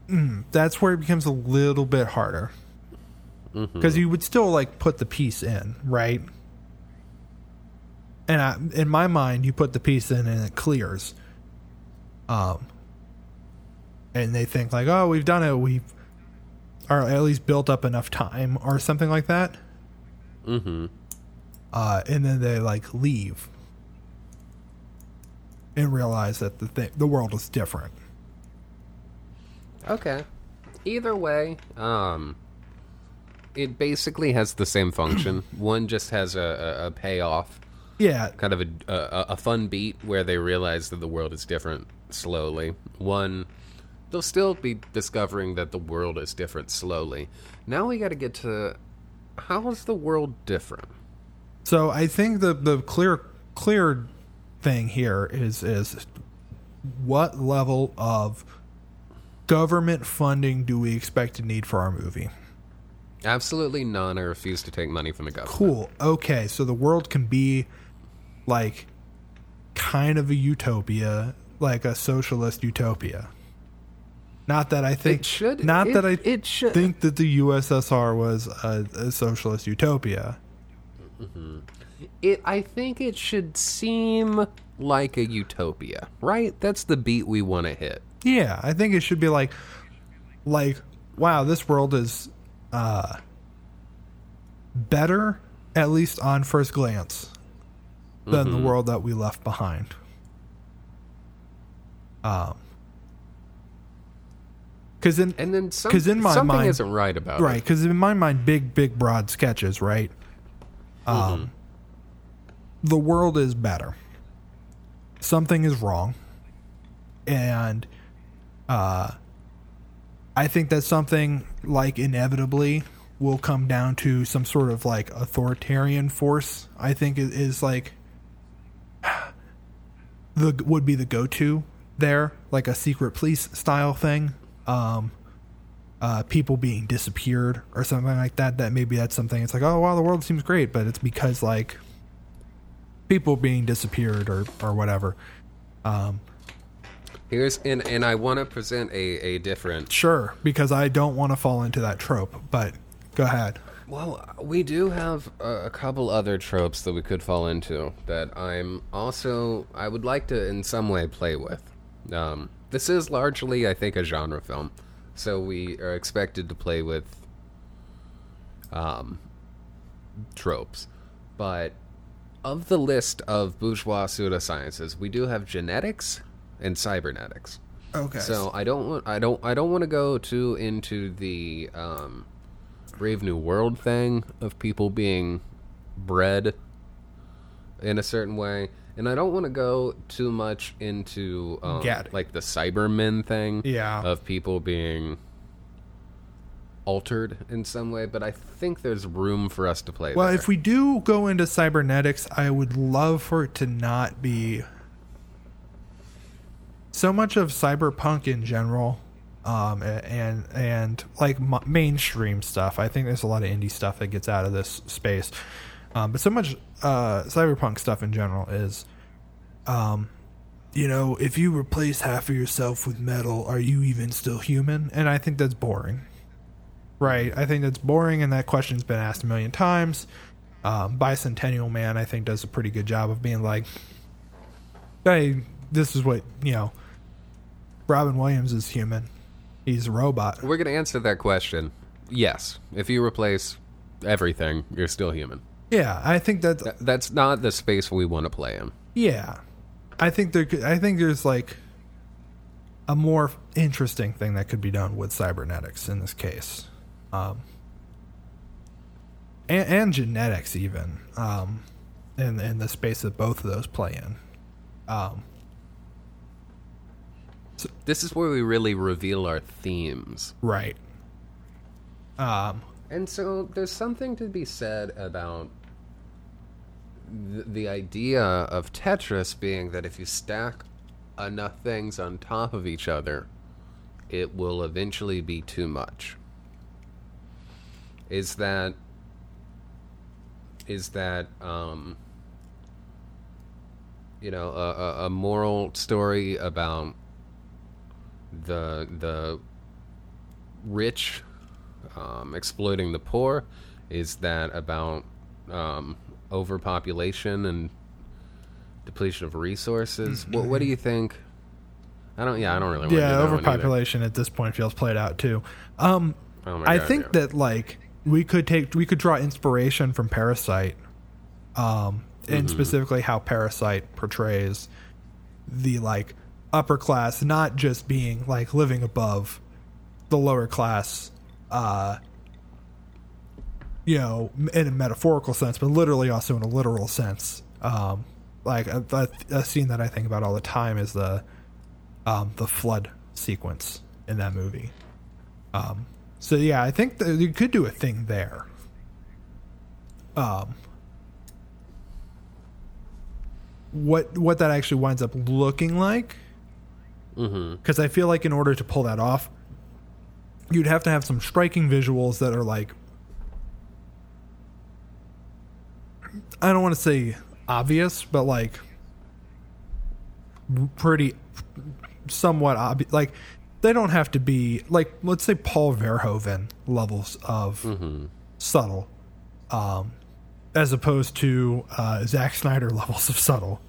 mm, that's where it becomes a little bit harder. Because you would still like put the piece in, right? And I, in my mind, you put the piece in and it clears. Um, and they think like, oh, we've done it. We've, or at least built up enough time, or something like that. Mm-hmm. Uh, and then they like leave and realize that the thing, the world is different. Okay. Either way, um, it basically has the same function. One just has a, a, a payoff, Yeah, kind of a, a a fun beat where they realize that the world is different slowly. One, they'll still be discovering that the world is different slowly. Now we got to get to how is the world different? So I think the the clear clear thing here is is what level of government funding do we expect to need for our movie? Absolutely none. I refuse to take money from the government. Cool. Okay, so the world can be like kind of a utopia, like a socialist utopia. Not that I think It should- Not it- that I it should- think that the USSR was a, a socialist utopia. It. I think it should seem like a utopia, right? That's the beat we want to hit. Yeah, I think it should be like, like, wow, this world is uh, better, at least on first glance, than Mm-hmm. the world that we left behind. Um, because in And then some, 'Cause in my something mind- isn't right about right, because in my mind, big, big, broad sketches, right? Um, Mm-hmm. the world is better. something is wrong, and uh, I think that something like inevitably will come down to some sort of like authoritarian force. I think is, is like the would be the go to there, like a secret police style thing. Um, uh, people being disappeared or something like that. That maybe that's something. It's like, oh wow, the world seems great, but it's because like people being disappeared or or whatever. Um, Here's and and I want to present a a different. sure, because I don't want to fall into that trope. But go ahead. Well, we do have a, a couple other tropes that we could fall into that I'm also I would like to in some way play with. Um, this is largely, I think, a genre film, so we are expected to play with um, tropes. But of the list of bourgeois pseudosciences, we do have genetics and cybernetics. Okay. So I don't want I don't I don't want to go too into the um, Brave New World thing of people being bred in a certain way, and I don't want to go too much into um, like the Cybermen thing Yeah. of people being altered in some way. But I think there's room for us to play. Well, there. if we do go into cybernetics, I would love for it to not be so much of cyberpunk in general, um, and and like m- mainstream stuff. I think there's a lot of indie stuff that gets out of this space, um, but so much uh, cyberpunk stuff in general is, um, you know, if you replace half of yourself with metal, are you even still human? And I think that's boring. Right. I think that's boring, and that question's been asked a million times. Um, Bicentennial Man, I think, does a pretty good job of being like, hey, this is what, you know, Robin Williams is human. He's a robot. we're gonna answer that question, yes. If you replace everything, you're still human. Yeah, I think that, Th- That's not the space we want to play in. yeah. I think there could, I think there's like a more interesting thing that could be done with cybernetics in this case. Um, and, and genetics even um, in in the space that both of those play in. Um, This is where we really reveal our themes. right. Um, And so there's something to be said about the, the idea of Tetris being that if you stack enough things on top of each other, it will eventually be too much. Is that is that um, you know a, a moral story about the the rich um, exploiting the poor? Is that about um, overpopulation and depletion of resources? What, what do you think? I don't. Yeah, I don't really. Want yeah, to do that one overpopulation at this point feels played out too. Um, Oh I God, think yeah. that like we could take we could draw inspiration from Parasite, um, and Mm-hmm. specifically how Parasite portrays the like upper class, not just being like living above the lower class, uh, you know, in a metaphorical sense, but literally also in a literal sense. Um, like a, a, a scene that I think about all the time is the um, the flood sequence in that movie. Um, so yeah, I think that you could do a thing there. Um, what what that actually winds up looking like? Mhm. Because I feel like in order to pull that off, you'd have to have some striking visuals that are like I don't want to say obvious, but like pretty somewhat obvious. Like they don't have to be like let's say Paul Verhoeven levels of subtle, um, as opposed to uh, Zack Snyder levels of subtle.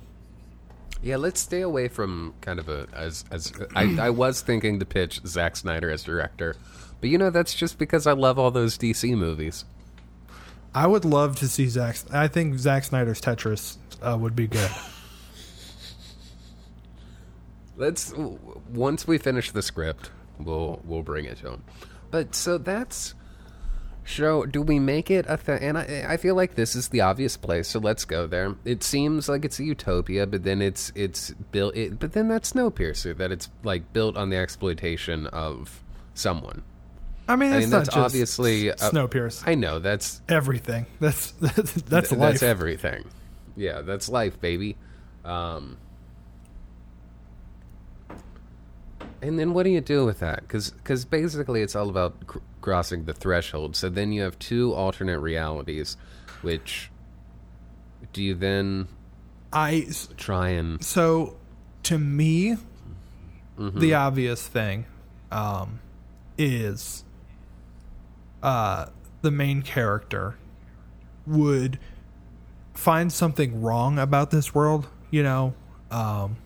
Yeah, let's stay away from kind of a as as I, I was thinking to pitch Zack Snyder as director, but you know that's just because I love all those DC movies. I would love to see Zack. I think Zack Snyder's Tetris uh, would be good. Let's once we finish the script, we'll we'll bring it to him. But so that's show do we make it a thing and I, I feel like this is the obvious place so let's go there it seems like it's a utopia but then it's it's built it, but then that's snowpiercer that it's like built on the exploitation of someone I mean, I it's mean, not that's just obviously a- Snowpiercer. i know that's Everything. That's that's, that's th- life. that's everything yeah that's life baby um and then what do you do with that because because basically it's all about cr- crossing the threshold so then you have two alternate realities which do you then I try and so to me, Mm-hmm. the obvious thing um, is uh, the main character would find something wrong about this world. You know, um,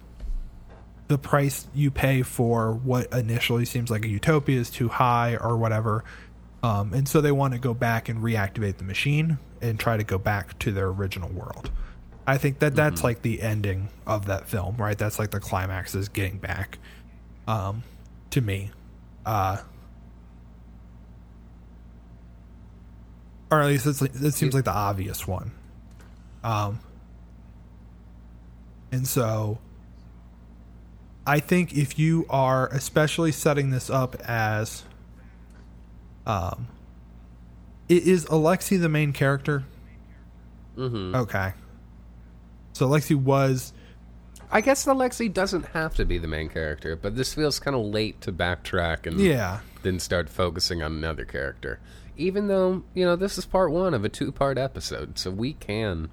the price you pay for what initially seems like a utopia is too high or whatever. Um, and so they want to go back and reactivate the machine and try to go back to their original world. I think that that's like the ending of that film, right? That's like the climax is getting back um, to me. Uh, or at least it's, it seems like the obvious one. Um, and so I think if you are especially setting this up as um is Alexi the main character? Mhm. Okay. So Alexi was i guess the lexi doesn't have to be the main character but this feels kind of late to backtrack and yeah. then start focusing on another character even though you know this is part one of a two part episode so we can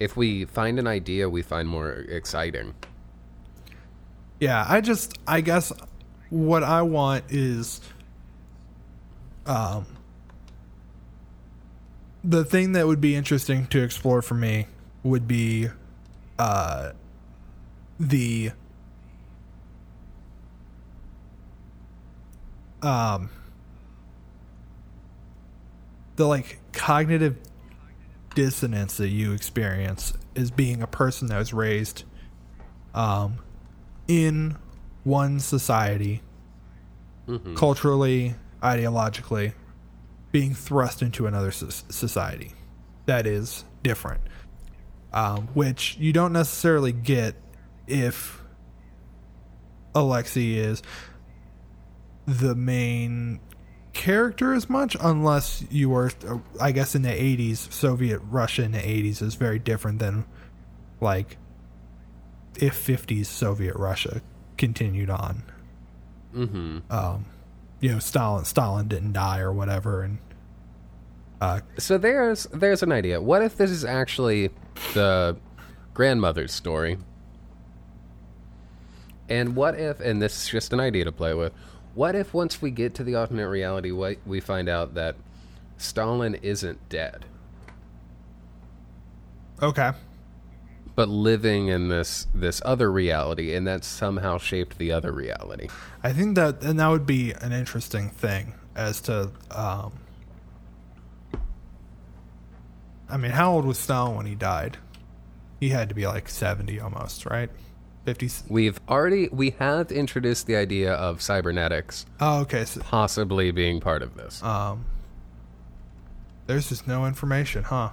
if we find an idea we find more exciting Yeah, I just I guess what I want is um the thing that would be interesting to explore for me would be uh the um the like cognitive dissonance that you experience as being a person that was raised um in one society culturally ideologically being thrust into another society that is different. Um, which you don't necessarily get if alexi is the main character as much unless you were uh, i guess in the 80s soviet russia in the 80s is very different than like if 50s soviet russia continued on mm-hmm. um you know stalin stalin didn't die or whatever and uh so there's there's an idea. What if this is actually the grandmother's story? And what if and this is just an idea to play with what if once we get to the alternate reality we, we find out that stalin isn't dead? Okay but living in this this other reality and that somehow shaped the other reality. I think that and that would be an interesting thing as to um i mean how old was stalin when he died? He had to be like 70 almost right? 50 we've already we have introduced the idea of cybernetics oh okay so possibly being part of this. Um, there's just no information, huh?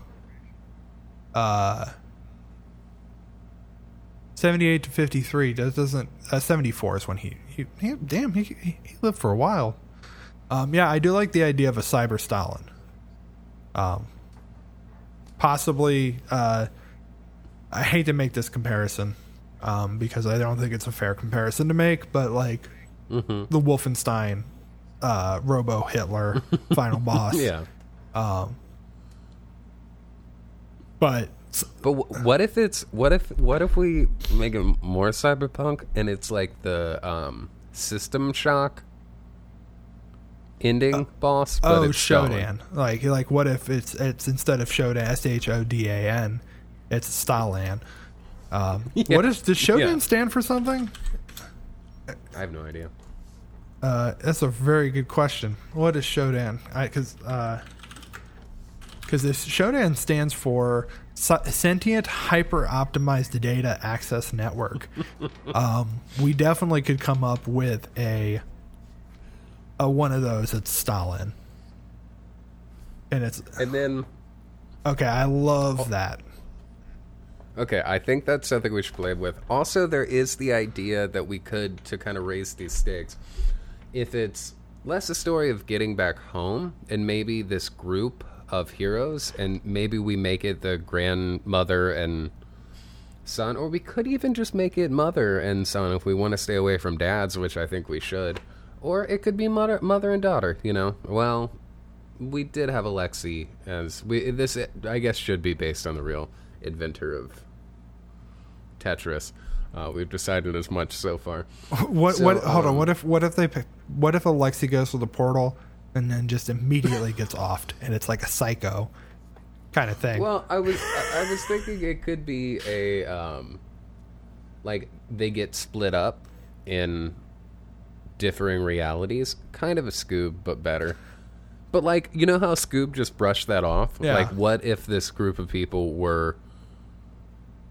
Uh, seventy-eight to fifty-three. That doesn't. Uh, Seventy-four is when he. he, he damn, he, he lived for a while. Um, yeah, I do like the idea of a cyber Stalin. Um, possibly. Uh, I hate to make this comparison, um, because I don't think it's a fair comparison to make. But like hmm the Wolfenstein, uh, Robo Hitler final boss. yeah Um, but But w- what if it's what if what if we make it more cyberpunk and it's like the um, System Shock ending boss? But oh, it's Shodan. Like like what if it's it's instead of Shodan S H O D A N, it's Stalin. Um, Yeah. What is does Shodan Yeah. stand for something? I have no idea. Uh, that's a very good question. What is Shodan? Because because this Shodan stands for Sentient Hyper Optimized Data Access Network. um, we definitely could come up with a a one of those at Stalin. and it's And then okay. I love that. Okay, I think that's something we should play with. Also, there is the idea that we could, to kind of raise these stakes, if it's less a story of getting back home and maybe this group of heroes, and maybe we make it the grandmother and son, or we could even just make it mother and son if we want to stay away from dads, which I think we should. Or it could be mother, mother and daughter. You know, well, we did have Alexi as we. This I guess should be based on the real inventor of Tetris. Uh, we've decided as much so far. What? So, what? Hold on. um, What if? What if they? pick- What if Alexi goes to the portal and then just immediately gets offed, and it's like a psycho kind of thing? Well, I was I was thinking it could be a um, like they get split up in differing realities, kind of a Scoob but better. But like you know how Scoob just brushed that off? Yeah. Like what if this group of people were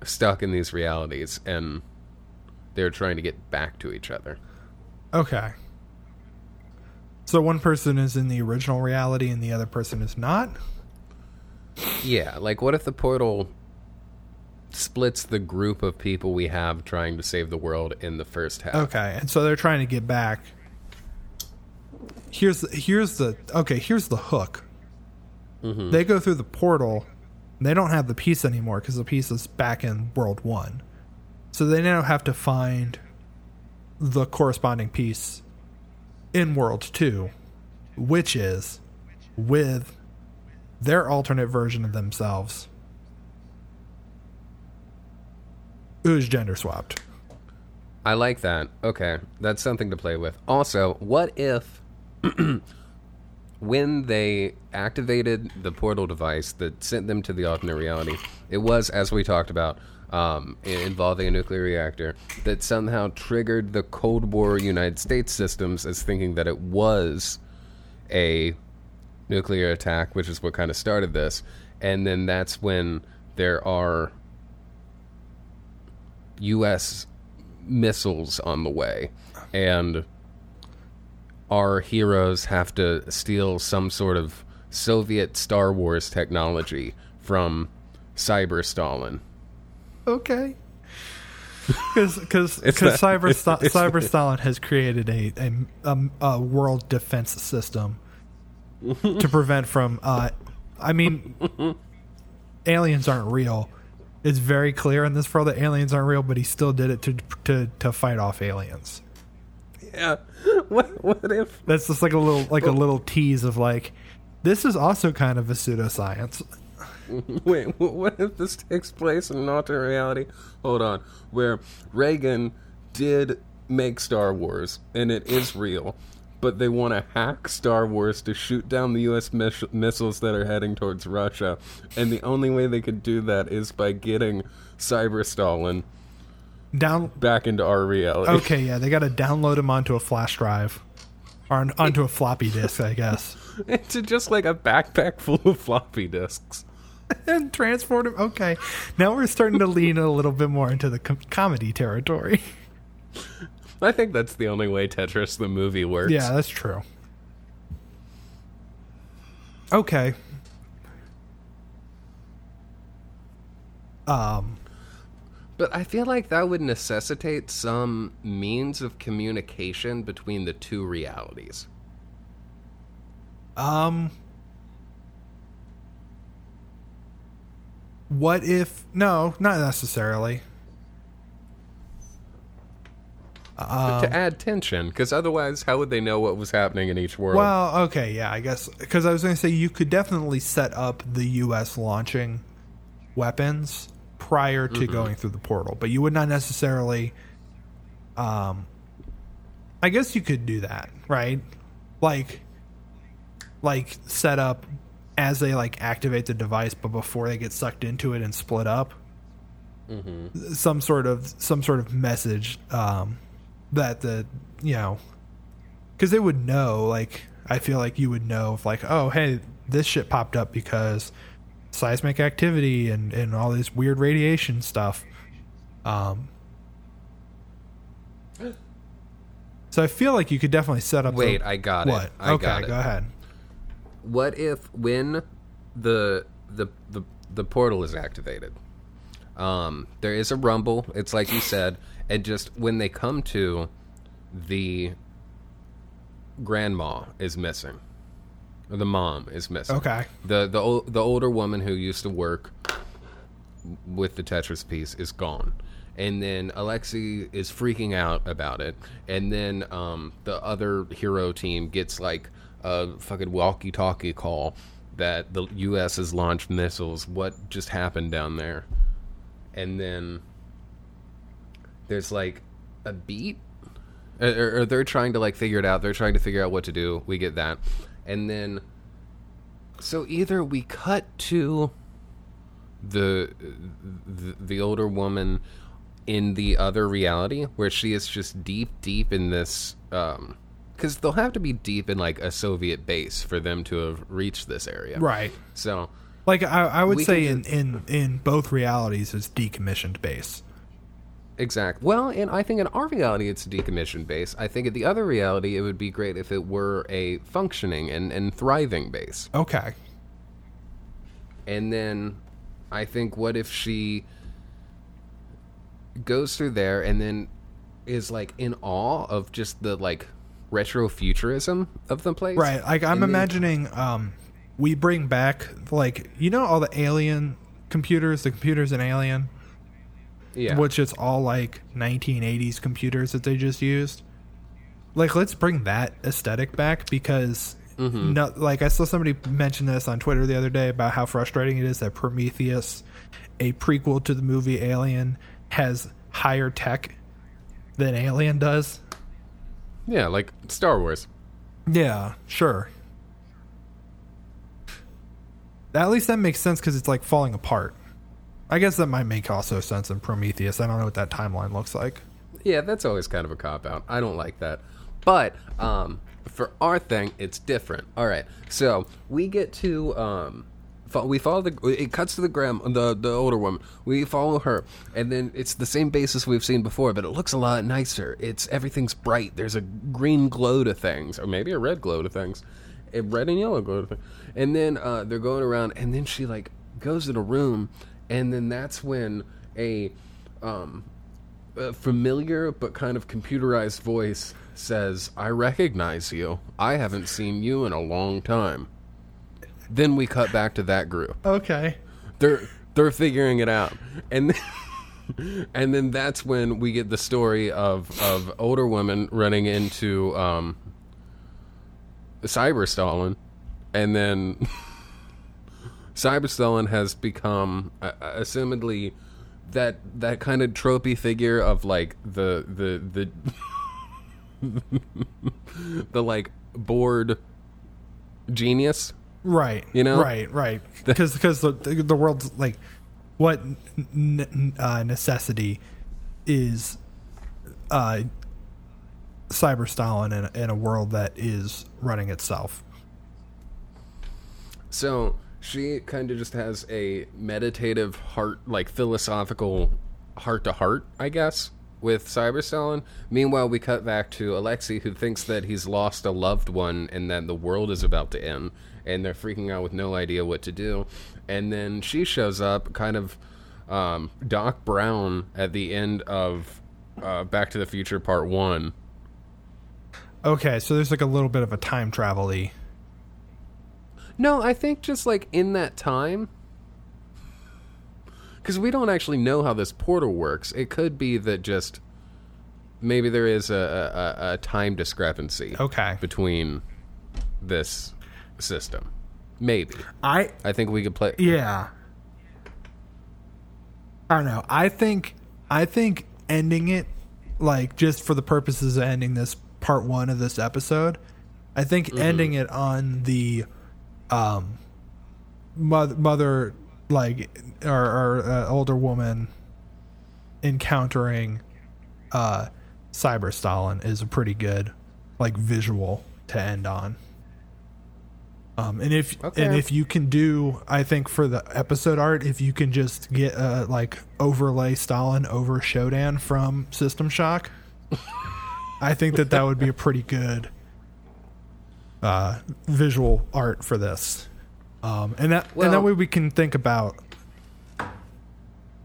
stuck in these realities and they're trying to get back to each other? okay. So one person is in the original reality and the other person is not. Yeah, like what if the portal splits the group of people we have trying to save the world in the first half? Okay, and so they're trying to get back. Here's the, here's the okay. Here's the hook. Mm-hmm. They go through the portal. They don't have the piece anymore because the piece is back in World One. So they now have to find the corresponding piece in World Two, which is with their alternate version of themselves, who's gender swapped. I like that. Okay, that's something to play with. Also, what if when they activated the portal device that sent them to the alternate reality, it was, as we talked about, um, involving a nuclear reactor that somehow triggered the Cold War United States systems as thinking that it was a nuclear attack, which is what kind of started this. And then that's when there are U.S. missiles on the way, and our heroes have to steal some sort of Soviet Star Wars technology from Cyber Stalin. Okay. Because because It's not- Cyber it's- Cyber Stalin has created a a, a, a world defense system to prevent from. Uh, I mean, aliens aren't real. It's very clear in this world that aliens aren't real, but he still did it to to to fight off aliens. Yeah. What? What if? That's just like a little like a little tease of like, this is also kind of a pseudoscience. Wait. What if this takes place in an alternate reality? Hold on. Where Reagan did make Star Wars, and it is real. But they want to hack Star Wars to shoot down the U.S. miss- missiles that are heading towards Russia, and the only way they could do that is by getting Cyber Stalin Down back into our reality. Okay, yeah, they got to download him onto a flash drive or onto a floppy disk, I guess, into just like a backpack full of floppy disks. and transport him. Okay, now we're starting to lean a little bit more into the com- comedy territory. I think that's the only way Tetris the movie works. Yeah, that's true. Okay. Um. But I feel like that would necessitate some means of communication between the two realities. Um. What if? No, not necessarily. But to add tension, because otherwise, how would they know what was happening in each world? Well, okay, yeah, I guess because I was going to say you could definitely set up the U.S. launching weapons prior to going through the portal, but you would not necessarily. Um, I guess you could do that, right? Like, like set up as they like activate the device, but before they get sucked into it and split up, some sort of some sort of message um, that the you know because they would know like i feel like you would know if like oh hey this shit popped up because seismic activity and and all this weird radiation stuff um so i feel like you could definitely set up Wait, the, I got it. what I okay got it. go ahead what if when the the the, the portal is activated, um, there is a rumble. It's like you said, and just when they come to, the grandma is missing. Or the mom is missing. Okay. The the ol- the older woman who used to work with the Tetris piece is gone. And then Alexei is freaking out about it. And then um, the other hero team gets like a fucking walkie talkie call that the U.S. has launched missiles. What just happened down there? And then there's like a beat. Or, or they're trying to like figure it out. They're trying to figure out what to do. We get that. And then. So either we cut to the, the the older woman in the other reality where she is just deep deep in this um because they'll have to be deep in like a soviet base for them to have reached this area Right. so Like I, I would say in, in in both realities it's decommissioned base. exact well and i think in our reality it's a decommissioned base i think in the other reality it would be great if it were a functioning and, and thriving base Okay. And then I think what if she goes through there and then is like in awe of just the like retro futurism of the place? Right. Like I'm And imagining um we bring back like you know all the alien computers, the computers in Alien, yeah. which is all like 1980s computers that they just used. Like let's bring that aesthetic back because Mm-hmm. no, like I saw somebody mention this on Twitter the other day about how frustrating it is that Prometheus, a prequel to the movie Alien, has higher tech than Alien does. Yeah, like Star Wars. Yeah, sure. At least that makes sense because it's like falling apart. I guess that might make also sense in Prometheus. I don't know what that timeline looks like. Yeah, that's always kind of a cop out. I don't like that. But um, for our thing, it's different. All right, so we get to um, we follow the. It cuts to the gram the the older woman. We follow her, and then it's the same basis we've seen before, but it looks a lot nicer. It's everything's bright. There's a green glow to things, or maybe a red glow to things, a red and yellow glow to things. And then uh, they're going around, and then she like goes in a room, and then that's when a um, a familiar but kind of computerized voice says, I recognize you. I haven't seen you in a long time. Then we cut back to that group. Okay. They're they're figuring it out. And then, and then that's when we get the story of of older women running into um Cyber Stalin and then Cyber Stalin has become uh, assumedly that that kind of tropey figure of like the the the the like bored genius Right. You know? Right. Right. Because because the the world's like what n- uh, necessity is uh cyber Stalin in, a- in a world that is running itself. So she kind of just has a meditative heart, like philosophical heart to heart, I guess, with Cyber Stalin. Meanwhile, we cut back to Alexei, who thinks that he's lost a loved one and that the world is about to end, and they're freaking out with no idea what to do. And then she shows up, kind of um, Doc Brown at the end of uh, Back to the Future Part One. Okay, so there's like a little bit of a time travel. No, I think just like in that time. Because we don't actually know how this portal works. It could be that just maybe there is a, a, a time discrepancy Okay. between this system. Maybe. I I think we could play. Yeah. I don't know. I think I think ending it like just for the purposes of ending this part 1 of this episode, I think ending it on the um mother, mother like or, or uh, older woman encountering uh Cyber Stalin is a pretty good like visual to end on. Um, and if Okay. and if you can do, I think for the episode art, if you can just get uh, like overlay Stalin over Shodan from System Shock, I think that that would be a pretty good uh, visual art for this, um, and that and that way we can think about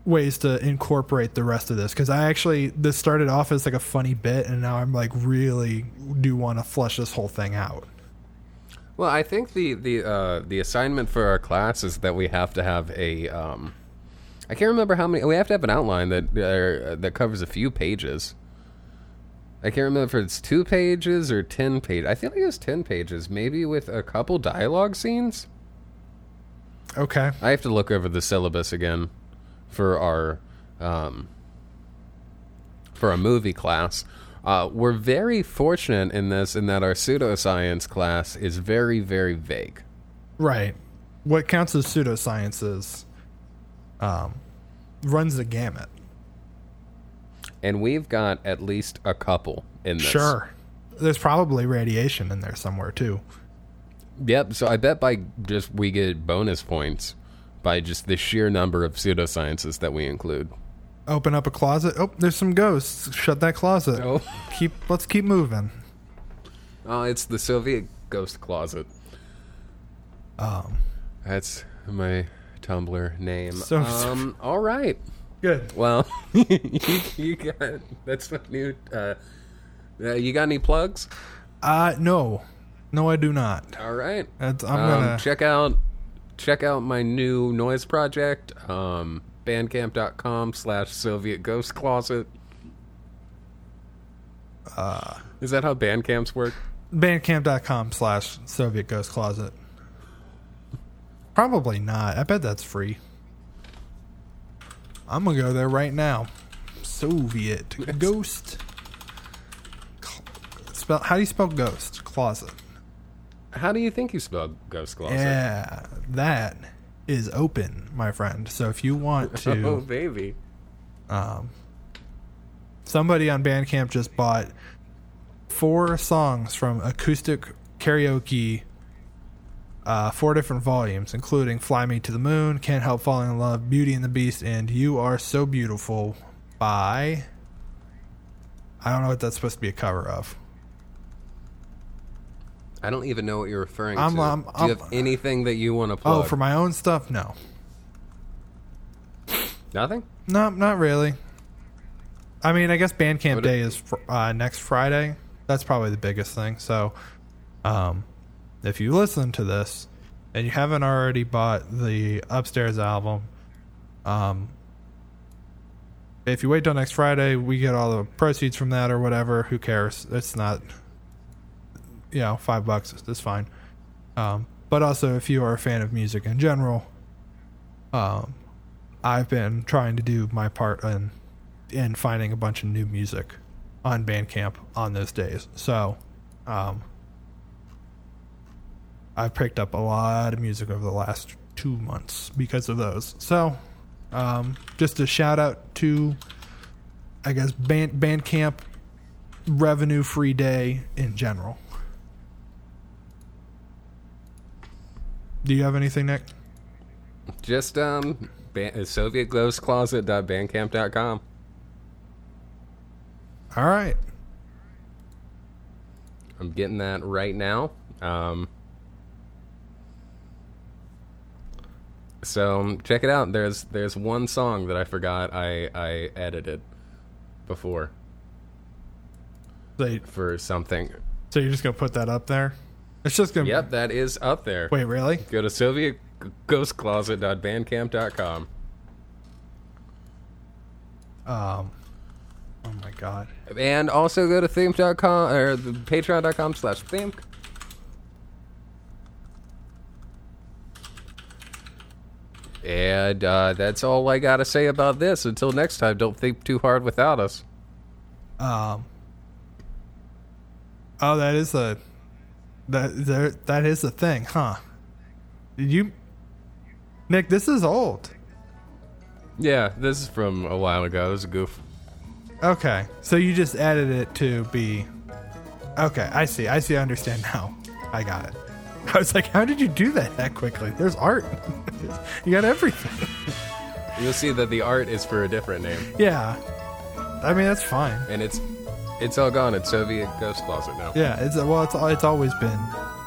ways to incorporate the rest of this because I actually this started off as like a funny bit and now I'm like really do want to flesh this whole thing out. Well, I think the the uh, the assignment for our class is that we have to have a. Um, I can't remember how many. We have to have an outline that uh, that covers a few pages. I can't remember if it's two pages or ten pages. I feel like it was ten pages, maybe with a couple dialogue scenes. Okay. I have to look over the syllabus again for our um, for a movie class. Uh, we're very fortunate in this, in that our pseudoscience class is very, very vague. Right. What counts as pseudoscience is um, runs the gamut. and we've got at least a couple in this. Sure. There's probably radiation in there somewhere too. Yep. So I bet by just we get bonus points by just the sheer number of pseudosciences that we include. Open up a closet. Oh, there's some ghosts. Shut that closet. Oh, Keep let's keep moving. oh it's the Soviet ghost closet. Um, That's my Tumblr name. So- um. All right. good. Well, you, you got that's my new. Uh, uh, you got any plugs? Uh no. No I do not. All right. That's, I'm um, gonna check out check out my new noise project um bandcamp.com slash soviet ghost closet uh is that how bandcamps work bandcamp.com slash Soviet Ghost Closet. Probably not. I bet that's free. I'm gonna go there right now. Soviet Ghost. Spell how do you spell ghost? Closet. how do you think you spell ghost closet Yeah, that is open, my friend. So if you want to, oh baby um, somebody on Bandcamp just bought four songs from acoustic karaoke, uh, four different volumes, including "Fly Me to the Moon," "Can't Help Falling in Love," "Beauty and the Beast," and "You Are So Beautiful" by. I don't know what that's supposed to be a cover of. I don't even know what you're referring I'm- to I'm- do I'm- you have anything that you want to plug Oh, for my own stuff? No, nothing no, not really. I mean, I guess Bandcamp What Day is fr- uh, next Friday. That's probably the biggest thing. So, um, if you listen to this and you haven't already bought the Upstairs album, um, if you wait till next Friday, we get all the proceeds from that or whatever. Who cares? It's not, you know, five bucks. It's fine. Um, but also, if you are a fan of music in general, um, I've been trying to do my part in in finding a bunch of new music on Bandcamp on those days. So, um, I've picked up a lot of music over the last two months because of those. So, um, just a shout out to, I guess, Band, Bandcamp revenue free day in general. Do you have anything, Nick? just um ban- sovietghostcloset.bandcamp.com All right. I'm getting that right now. Um, so check it out. There's there's one song that I forgot I I edited before So, for something. so you're just gonna put that up there? It's just gonna. Yep, that is up there. Wait, really? Go to sovietghostcloset.bandcamp.com. Um. Oh my god. And also go to thimk.com or the patreon.com slash thimk. And uh, that's all I got to say about this. Until next time, don't think too hard without us. Um. Oh, that is a. That there. That is the thing, huh? Did you, Nick? This is old. Yeah, this is from a while ago. This is a goof. Okay, so you just added it to be. Okay, I see. I see. I understand now. I got it. I was like, how did you do that that quickly? There's art. you got everything. You'll see that the art is for a different name. Yeah. I mean, that's fine. And it's it's all gone. It's Soviet Ghost Closet now. Yeah, it's well, it's it's always been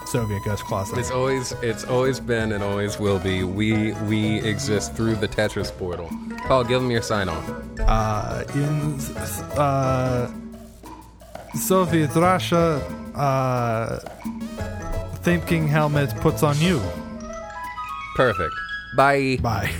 Soviet Ghost Closet. It's always it's always been and always will be. We we exist through the Tetris portal. Paul, give them your sign off. Uh, in uh, Soviet Russia, uh, thinking helmet puts on you. Perfect. Bye. Bye.